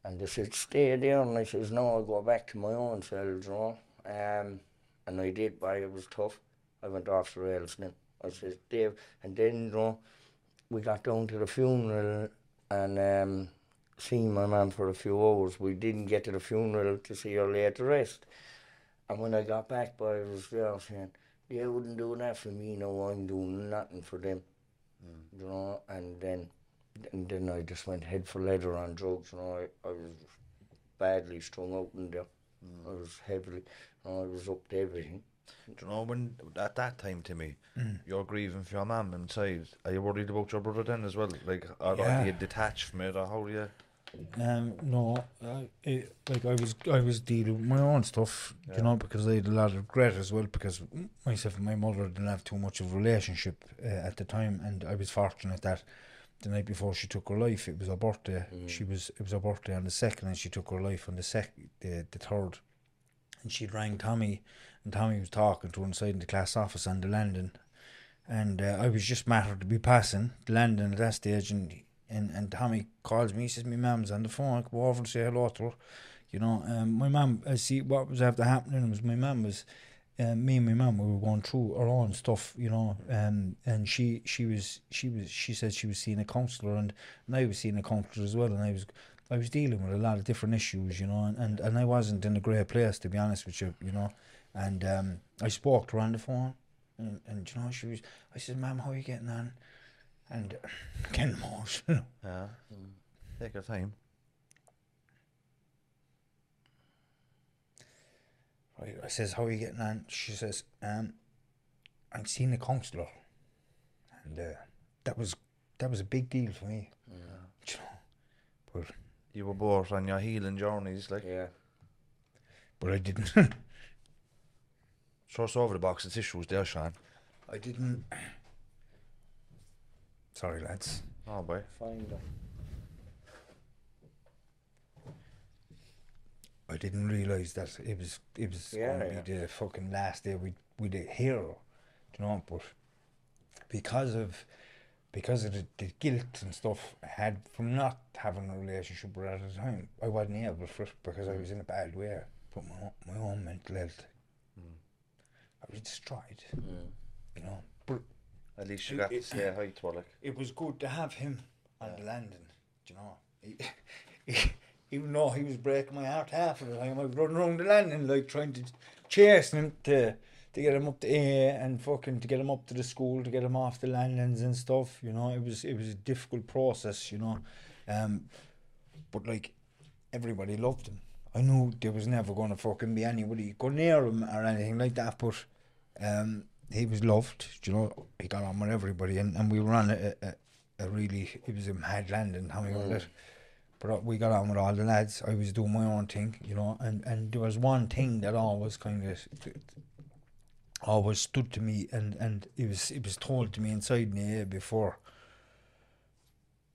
And they said, stay there. And I says, no, I'll go back to my own cell, you know. Um, and I did, but it was tough. I went off the rails then. I says, Dave, and then, you know, we got down to the funeral and um, seen my mum for a few hours. We didn't get to the funeral to see her lay to rest. And when I got back, boy, I was there saying, they wouldn't do that for me, no, I'm doing nothing for them. You know, and then and then I just went head for leather on drugs, you know, I, I was badly strung out in there. I was heavily, you know, I was up to everything. Do you know when at that time, Timmy, Mm. you're grieving for your mum inside? Are you worried about your brother then as well? Like, are, Yeah. are you detached from it, or how do you? Um, no, I, it, like I was, I was dealing with my own stuff, you know, because I had a lot of regret as well. Because myself and my mother didn't have too much of a relationship uh, at the time, and I was fortunate that the night before she took her life, it was her birthday. She was, it was her birthday on the second, and she took her life on the sec, the, the third. And she rang Tommy, and Tommy was talking to her inside in the class office on the landing, and uh, I was just mattered to be passing the landing at that stage, and and, and Tommy calls me. He says, "My mum's on the phone. I go over and say hello to her." You know, um, my mum. I see what was after happening was my mum was. Um, me and my mum we were going through our own stuff, you know, um, and she she was she was she said she was seeing a counsellor and, and I was seeing a counsellor as well, and I was I was dealing with a lot of different issues, you know, and, and, and I wasn't in a great place to be honest with you, you know, and um, I spoke to her on the phone, and, and you know she was I said, "Mum, how are you getting on?" And uh, getting emotional. Yeah. Take your time. Right, I says, "How are you getting on?" She says, "Um, I'm seeing the counsellor," and uh, that was that was a big deal for me. You know, but You were both on your healing journeys, like. Yeah. but I didn't. Throw us over the box of tissues there, Sean. I didn't. Sorry, lads. Oh boy. Find her. I didn't realise that it was it was Yeah, going to yeah. be the fucking last day we we the hero, you know. But because of because of the, the guilt and stuff I had from not having a relationship with her at the time, I wasn't able for it because I was in a bad way. But my own, my own mental health, mm. I was destroyed. You know, but At least you got to say hi to her, like. it was good to have him on the landing. do You know, he, he, even though he was breaking my heart half of the time, I was running around the landing like trying to chase him to to get him up to A and fucking to get him up to the school to get him off the landings and stuff. You know, it was it was a difficult process. You know, um, but like everybody loved him. I knew there was never going to fucking be anybody go near him or anything like that, but um, he was loved. You know, he got on with everybody, and, and we ran a, a, a really it was a mad landing. How we got it, but uh, we got on with all the lads. I was doing my own thing, you know, and and there was one thing that always kind of always stood to me, and and it was it was told to me inside me before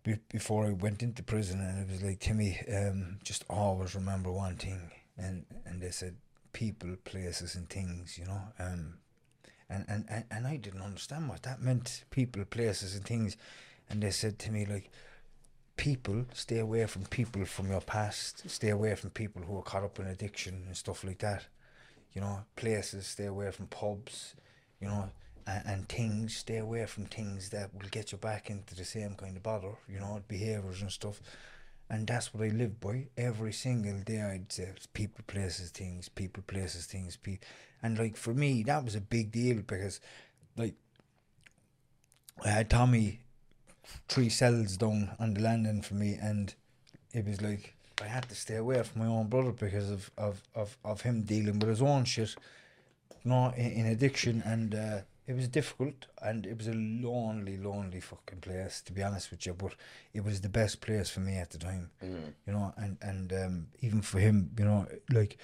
be- before I went into prison, and it was like Timmy, um, just always remember one thing, and and they said people, places, and things, you know, um, and and and, and I didn't understand what that meant, people, places, and things, and they said to me like. People stay away from people from your past. Stay away from people who are caught up in addiction and stuff like that. You know, places. Stay away from pubs. You know, and, and things. Stay away from things that will get you back into the same kind of bother. You know, behaviors and stuff. And that's what I live by every single day. I'd say people, places, things. People, places, things. Pe- and like for me, that was a big deal because, like, I had Tommy three cells down on the landing for me, and it was like I had to stay away from my own brother because of, of, of, of him dealing with his own shit. no, in, in addiction, and uh, it was difficult, and it was a lonely, lonely fucking place to be honest with you. But it was the best place for me at the time, Mm. you know, and and um, even for him, you know, like.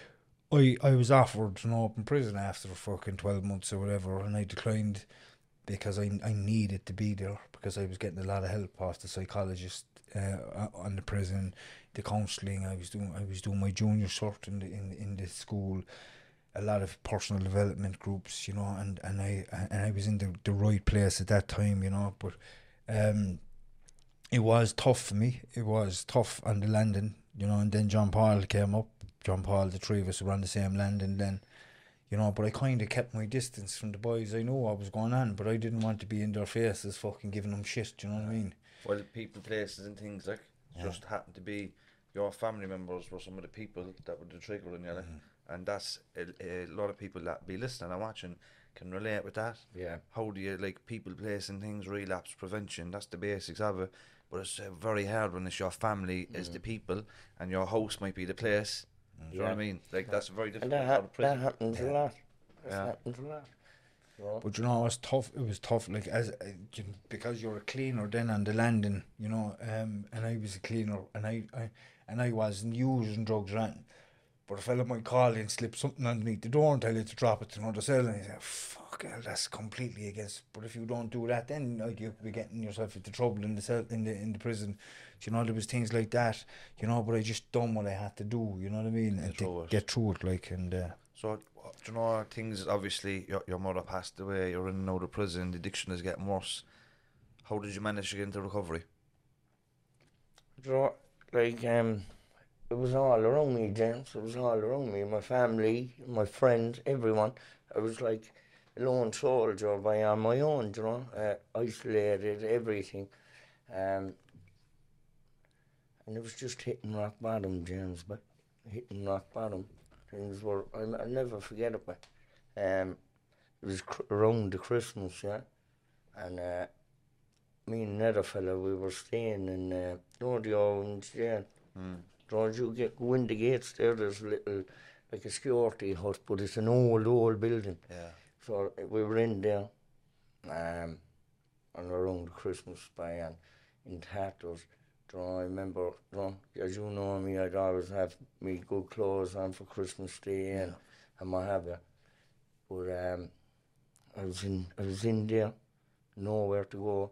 I, I was offered an open prison after fucking 12 months or whatever, and I declined because I, I needed to be there because I was getting a lot of help off the psychologist uh, on the prison, the counselling. I was doing I was doing my junior cert in the in, in the school, a lot of personal development groups, you know, and, and I and I was in the, the right place at that time, you know. But um, it was tough for me. It was tough on the landing, you know. And then John Paul came up. John Paul, the three of us were on the same landing then you know, but I kind of kept my distance from the boys. I know what was going on, but I didn't want to be in their faces fucking giving them shit, do you know what I mean? Well, people, places, and things like just happened to be your family members were some of the people that were the trigger in your life, and that's a, a lot of people that be listening and watching can relate with that. Yeah. How do you like people, place, and things? Relapse prevention. That's the basics of it. But it's uh, very hard when it's your family is the people, and your house might be the place. Do you know what I mean? Like that's very difficult. And that, out hap- of prison. that happens a lot. That Yeah. happens a lot. You? But you know, it was tough. It was tough, like as uh, you know, because you're a cleaner then on the landing, you know. Um, and I was a cleaner, and I, I and I wasn't using drugs, right? But a fella might call you and slip something underneath the door and tell you to drop it to another cell, and you say, "Fuck, hell, that's completely against." But if you don't do that, then like you'll be getting yourself into trouble in the cell in the in the prison. You know, there was things like that. You know, but I just done what I had to do. You know what I mean? And through to it. get through it, like and. Uh, So, do you know things? Obviously, your, your mother passed away. You're in and out of prison. The addiction is getting worse. How did you manage to get into recovery? You know, like um, it was all around me, James. It was all around me. My family, my friends, everyone. I was like a lone soldier by on my own. You know, uh, isolated, everything, um, and it was just hitting rock bottom, James. But hitting rock bottom, things were. I, I'll never forget it. But um, it was cr- around the Christmas, yeah, and. Uh, me and another fella, we were staying in uh, Nordy Owens jail. Mm. Don't you get go in the gates there? There's a little like a security hut, but it's an old, old building. Yeah. So we were in there, um, and around Christmas by and in tatters. I remember? Don't, as you know me, I'd always have me good clothes on for Christmas Day and and what have you. But um, I was in I was in there, nowhere to go.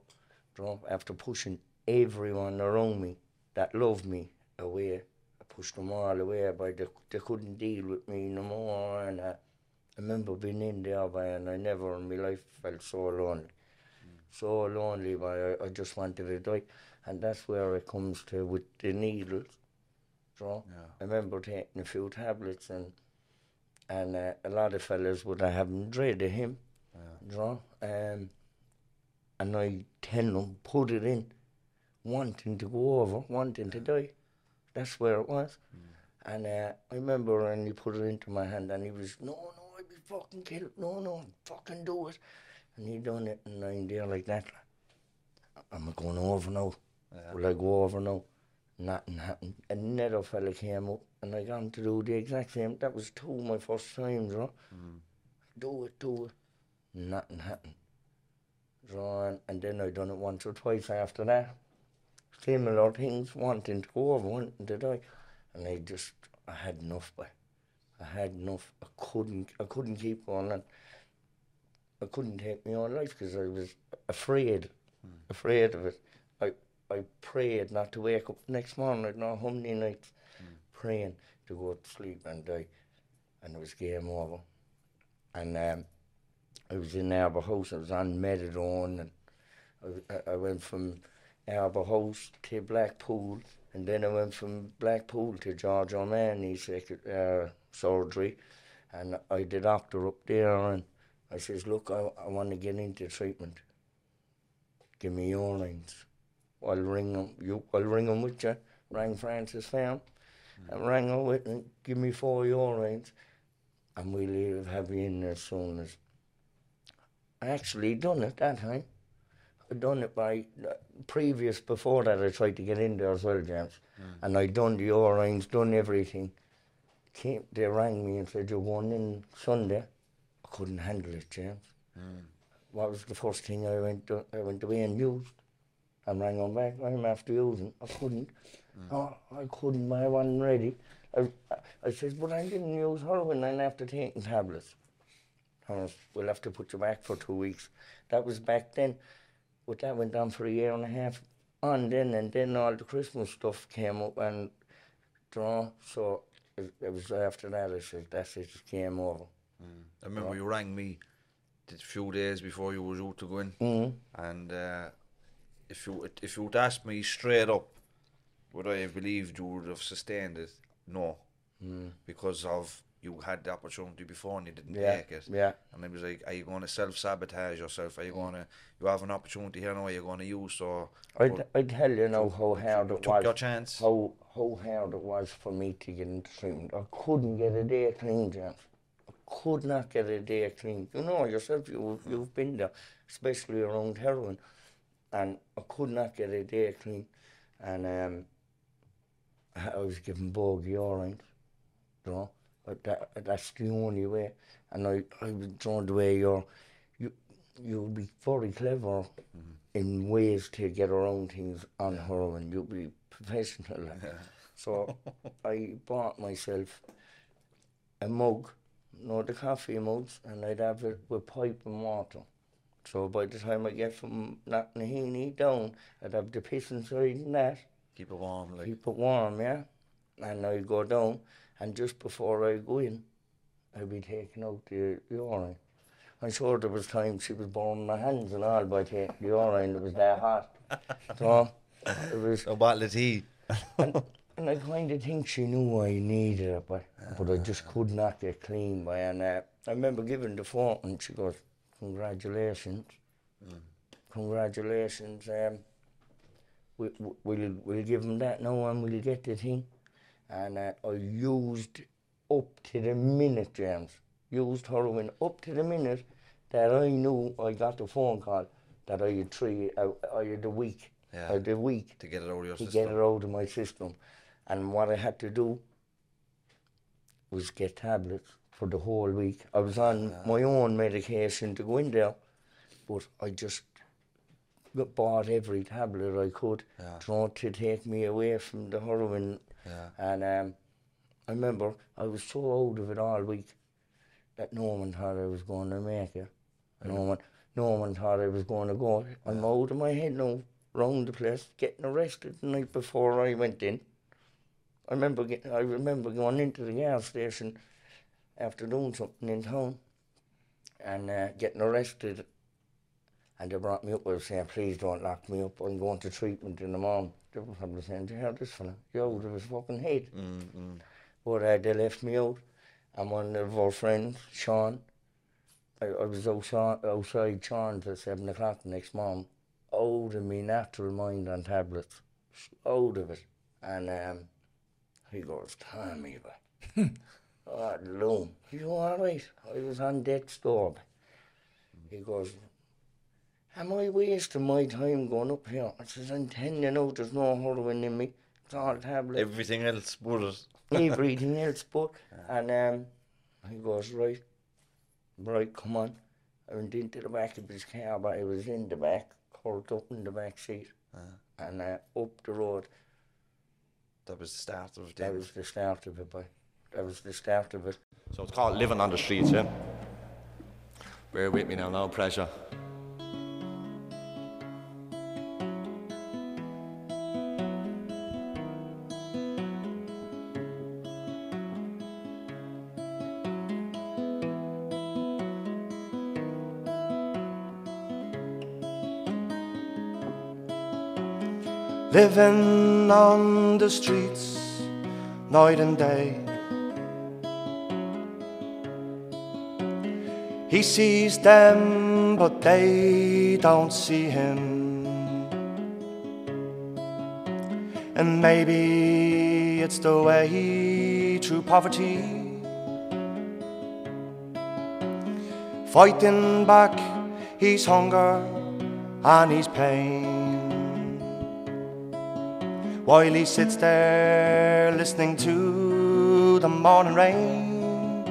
After pushing everyone around me that loved me away, pushed them all away, but they, they couldn't deal with me no more. And uh, I remember being in there, by, and I never in my life felt so lonely. So lonely, but I, I just wanted to die. And that's where it comes to with the needles. So I remember taking a few tablets, and and uh, a lot of fellas would have them dread of him. You know? um, and I tell them, put it in, wanting to go over, wanting to die. That's where it was. And uh, I remember when he put it into my hand, and he was, no, no, I'd be fucking killed. No, no, fucking do it. And he done it, and I'm there like that. Am I going over now? Will I go over now? Nothing happened. Another fella came up, and I got him to do the exact same. That was two of my first times, you know? Do it, do it. Nothing happened. And, and then I done it once or twice after that. Similar things, wanting to go over, wanting to die. And I just, I had enough, but I had enough. I couldn't, I couldn't keep going on. I couldn't take my own life because I was afraid, afraid of it. I, I prayed not to wake up next morning. I'd know how many nights praying to go to sleep and die. And it was game over. And um, I was in Arbour House. I was on methadone, and I- I went from Arbour House to Blackpool, and then I went from Blackpool to George O'Mahony's uh, surgery, and I did doctor up there, and I says, look, I, I want to get into treatment. Give me urines. I'll ring them. You, I'll ring them with you. Rang Francis Farm, and rang her with me. Give me four urines, and we'll have you in as soon as I actually done it that time. I done it by uh, previous before that. I tried to get in there as well, James, mm. and I done the orines, done everything. Came, they rang me and said you're going in Sunday. I couldn't handle it, James. Mm. What was the first thing I went to, I went away and used? And rang on back, I'm after using. I couldn't. Mm. Oh, I couldn't, I wasn't ready. I, I, I says, but I didn't use heroin, I'm after taking tablets. Oh, we'll have to put you back for two weeks. That was back then. But that went on for a year and a half on then, and then all the Christmas stuff came up and draw. So it, it was after that I said, that's it, it came over. I remember you rang me a few days before you was out to go in, Mhm. and uh, if you if you would ask me straight up, would I have believed you would have sustained it? No, Mm. because of you had the opportunity before and you didn't Yeah, take it. yeah. and it was like, are you going to self sabotage yourself? Are you going to you have an opportunity here now? Are you going to use so? I, but I tell you now how hard it was. your chance. How how hard it was for me to get into treatment. I couldn't get a day clean, James. I could not get a day clean. You know yourself. You you've been there, especially around heroin, and I could not get a day clean, and um, I I was given bogey orange, you know. But that that's the only way, and I I was drawn the way you're, you you'll be very clever mm-hmm. in ways to get around things on heroin. You'll be professional. like. So I bought myself a mug, you know, the coffee mugs, and I'd have it with pipe and water. So by the time I get from Knocknaheeny down, I'd have the piss inside in that. Keep it warm, like. Keep it warm, yeah. And I'd go down, and just before I go in, I'd be taking out the, the urine. I'm sure there was times she was burning my hands and all by taking the urine. It was that hot. so it was. A bottle of tea. and, and I kind of think she knew I needed it, but but I just could not get clean by. And uh, I remember giving the phone, and she goes, "Congratulations, congratulations. Um, we, we- we'll we'll give him that now, and we'll get the thing." And uh, I used up to the minute, James. Used heroin up to the minute that I knew I got the phone call that I had three, uh, I had a week, Yeah. I had a week To get it out of your to system. get it out of my system. And what I had to do was get tablets for the whole week. I was on my own medication to go in there, but I just bought every tablet I could Yeah. trying to take me away from the heroin. Yeah. And um, I remember I was so out of it all week that no one thought I was going to make it. No one, no one thought I was going to go. I'm out of my head now, round the place, getting arrested the night before I went in. I remember get, I remember going into the gas station after doing something in town and uh, getting arrested. And they brought me up. I was saying, please don't lock me up. I'm going to treatment in the morning. They were probably saying, you heard this fella? You're out of his fucking head. Mm-mm. But uh, they left me out. And one of our friends, Sean, I, I was outside, outside Sean's at 7 o'clock the next morning, out of me natural mind on tablets. Out of it. And um, he goes, Tommy, but oh, loom. You all right? I was on death's door. He goes, Am I wasting my time going up here? I says, I'm telling you now, there's no heroin in me. It's all tablets Everything else but everything else but and um he goes right right come on I went into the back of his car but I was in the back curled up in the back seat and uh, up the road That was the start of it. that was the start of it boy that was the start of it So it's called living on the streets, yeah? Bear with me now, no pressure. Living on the streets, night and day. He sees them, but they don't see him. And maybe it's the way through poverty. Fighting back his hunger and his pain. While he sits there listening to the morning rain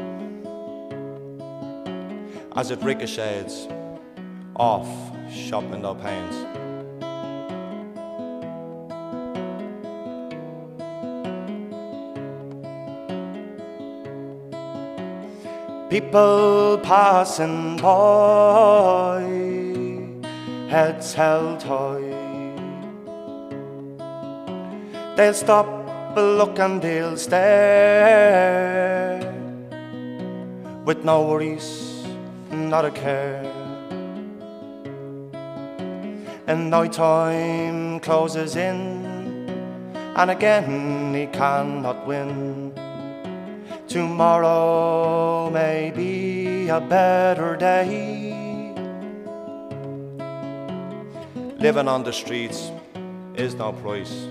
as it ricochets off shop window panes. People passing by, heads held high. They'll stop, look, and they'll stare with no worries, not a care. And night time closes in, and again he cannot win. Tomorrow may be a better day. Living on the streets is no price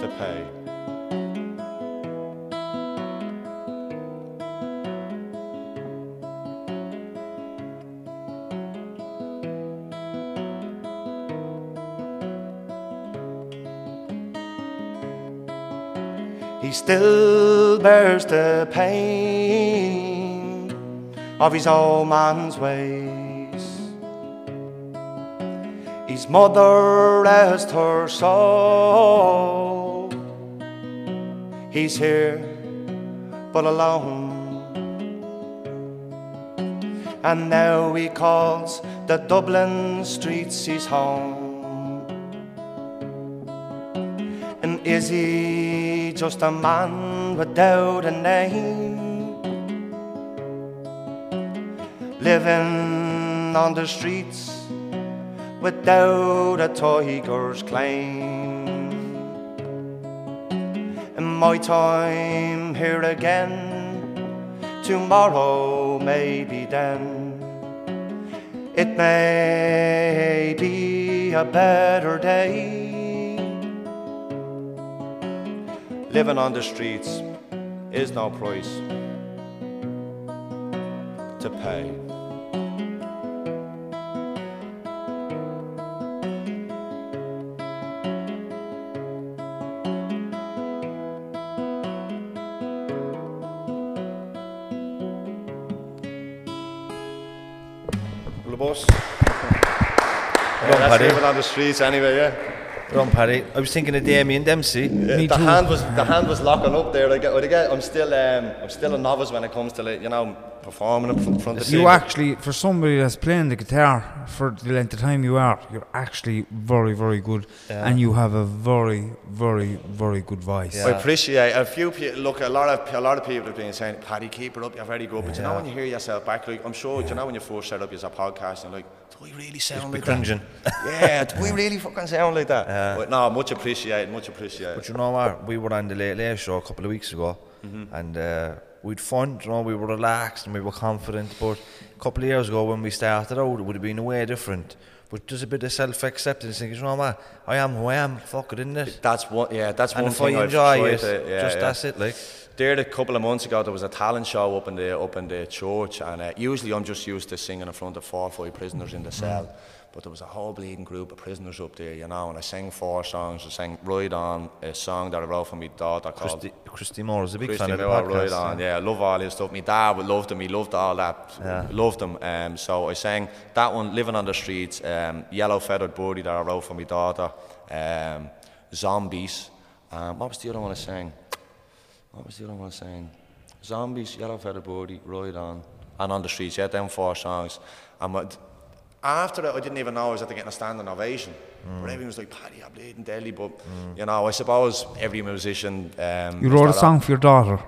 to pay. He still bears the pain of his old man's ways. His mother rest her soul. He's here, but alone. And now he calls the Dublin streets his home. And is he just a man without a name? Living on the streets without a tiger's claim. My time here again, tomorrow maybe then. It may be a better day. Living on the streets is no price to pay. Paddy. living on the streets anyway, yeah. Wrong, Paddy. I was thinking of Damien Dempsey. Yeah, the hand was the hand was locking up there. I get, I get, I'm still um, I'm still a novice when it comes to like, you know performing in front of You people. actually, for somebody that's playing the guitar for the length of time you are, you're actually very, very good, Yeah. and you have a very, very, very good voice. I appreciate a few people. Look, a lot of a lot of people have been saying, "Paddy, keep it up. You're very good." But you know, when you hear yourself back, like I'm sure, you know, when you first set up your podcast, you're like, "Do we really sound be like cringing. that?" yeah, do we really fucking sound like that? Yeah. But no, much appreciated, much appreciated. But you know what? We were on the Late Late Show a couple of weeks ago, Mhm. and uh, we'd fun. You know, we were relaxed and we were confident. But a couple of years ago, when we started out, it would have been a way different. But just a bit of self-acceptance. Thinking, you know what? I am who I am. Fuck it, isn't it? That's what. Yeah, that's and one if thing I enjoy it, yeah, just yeah. that's it. Like, There, a couple of months ago, there was a talent show up in the up in the church, and uh, usually I'm just used to singing in front of four or five prisoners in the cell. But there was a whole bleeding group of prisoners up there, you know, and I sang four songs. I sang Ride On, a song that I wrote for my daughter called Christy, Christy Moore is a big Christy fan of the podcast. Ride On, yeah, I love all his stuff. My dad would loved him, he loved all that, Yeah. loved him. Um, so I sang that one, Living on the Streets, um, Yellow Feathered Birdie that I wrote for my daughter, um, Zombies. Um, what was the other one I sang? What was the other one I sang? Zombies, Yellow Feathered Birdie, Ride On, and On the Streets. Yeah, them four songs. And what- after that, I didn't even know I was at getting a standing ovation. Mm. But everyone was like, Paddy, I'm bleeding deadly. But, you know, I suppose every musician. Um, You wrote a song for your daughter.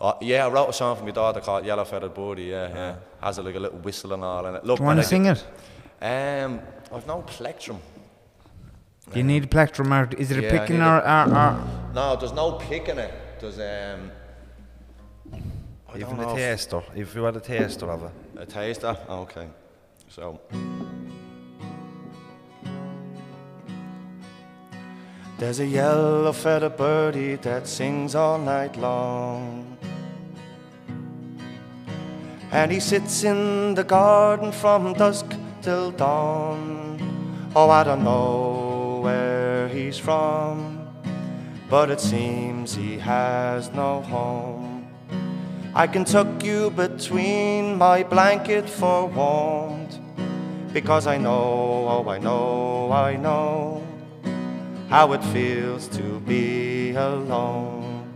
Uh, yeah, I wrote a song for my daughter called Yellow Feathered Birdie, yeah, yeah. Has a, like a little whistle and all in it. Look, Do you want to sing it? Um, I've no plectrum. Do you need a plectrum? Or is it a Yeah, I picking or, a- or, or No, there's no pick in it. There's, um... I Even don't a taster. If you had a taster of it. A taster? Okay. So. There's a yellow feathered birdie that sings all night long. And he sits in the garden from dusk till dawn. Oh, I don't know where he's from, but it seems he has no home. I can tuck you between my blanket for warmth. Because I know, oh, I know, I know how it feels to be alone.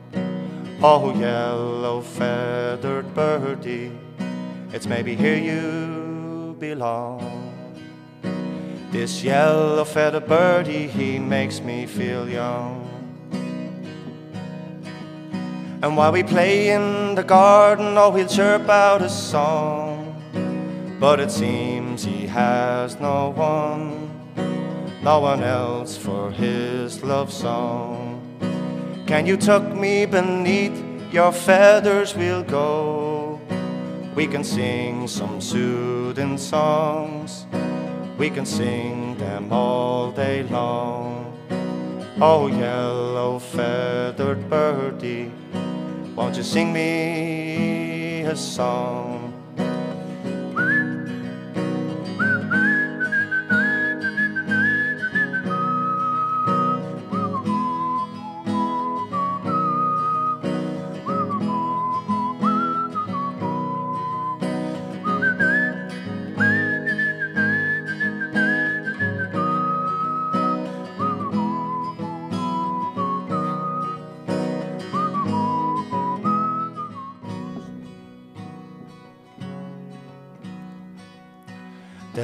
Oh, yellow feathered birdie, it's maybe here you belong. This yellow feathered birdie, he makes me feel young. And while we play in the garden, oh, he'll chirp out a song. But it seems he has no one, no one else for his love song. Can you tuck me beneath your feathers? We'll go. We can sing some soothing songs. We can sing them all day long. Oh, yellow feathered birdie, won't you sing me a song?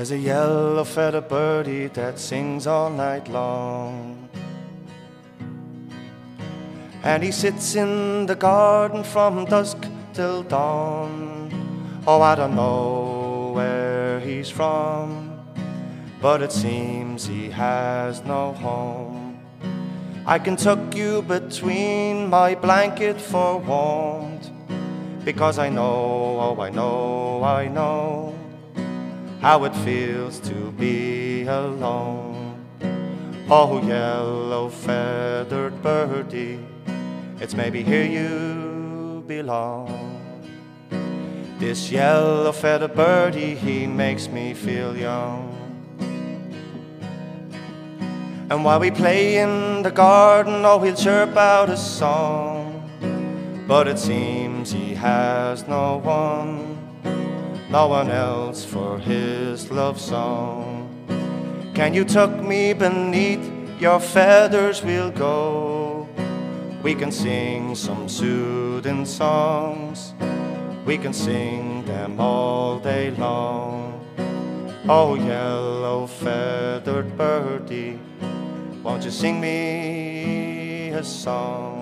There's a yellow feathered birdie that sings all night long. And he sits in the garden from dusk till dawn. Oh, I don't know where he's from, but it seems he has no home. I can tuck you between my blanket for warmth, because I know, oh, I know, I know how it feels to be alone. Oh, yellow feathered birdie, it's maybe here you belong. This yellow feathered birdie, he makes me feel young. And while we play in the garden, oh, he'll chirp out a song. But it seems he has no one no one else for his love song. Can you tuck me beneath your feathers? We'll go. We can sing some soothing songs. We can sing them all day long. Oh, yellow feathered birdie, won't you sing me a song?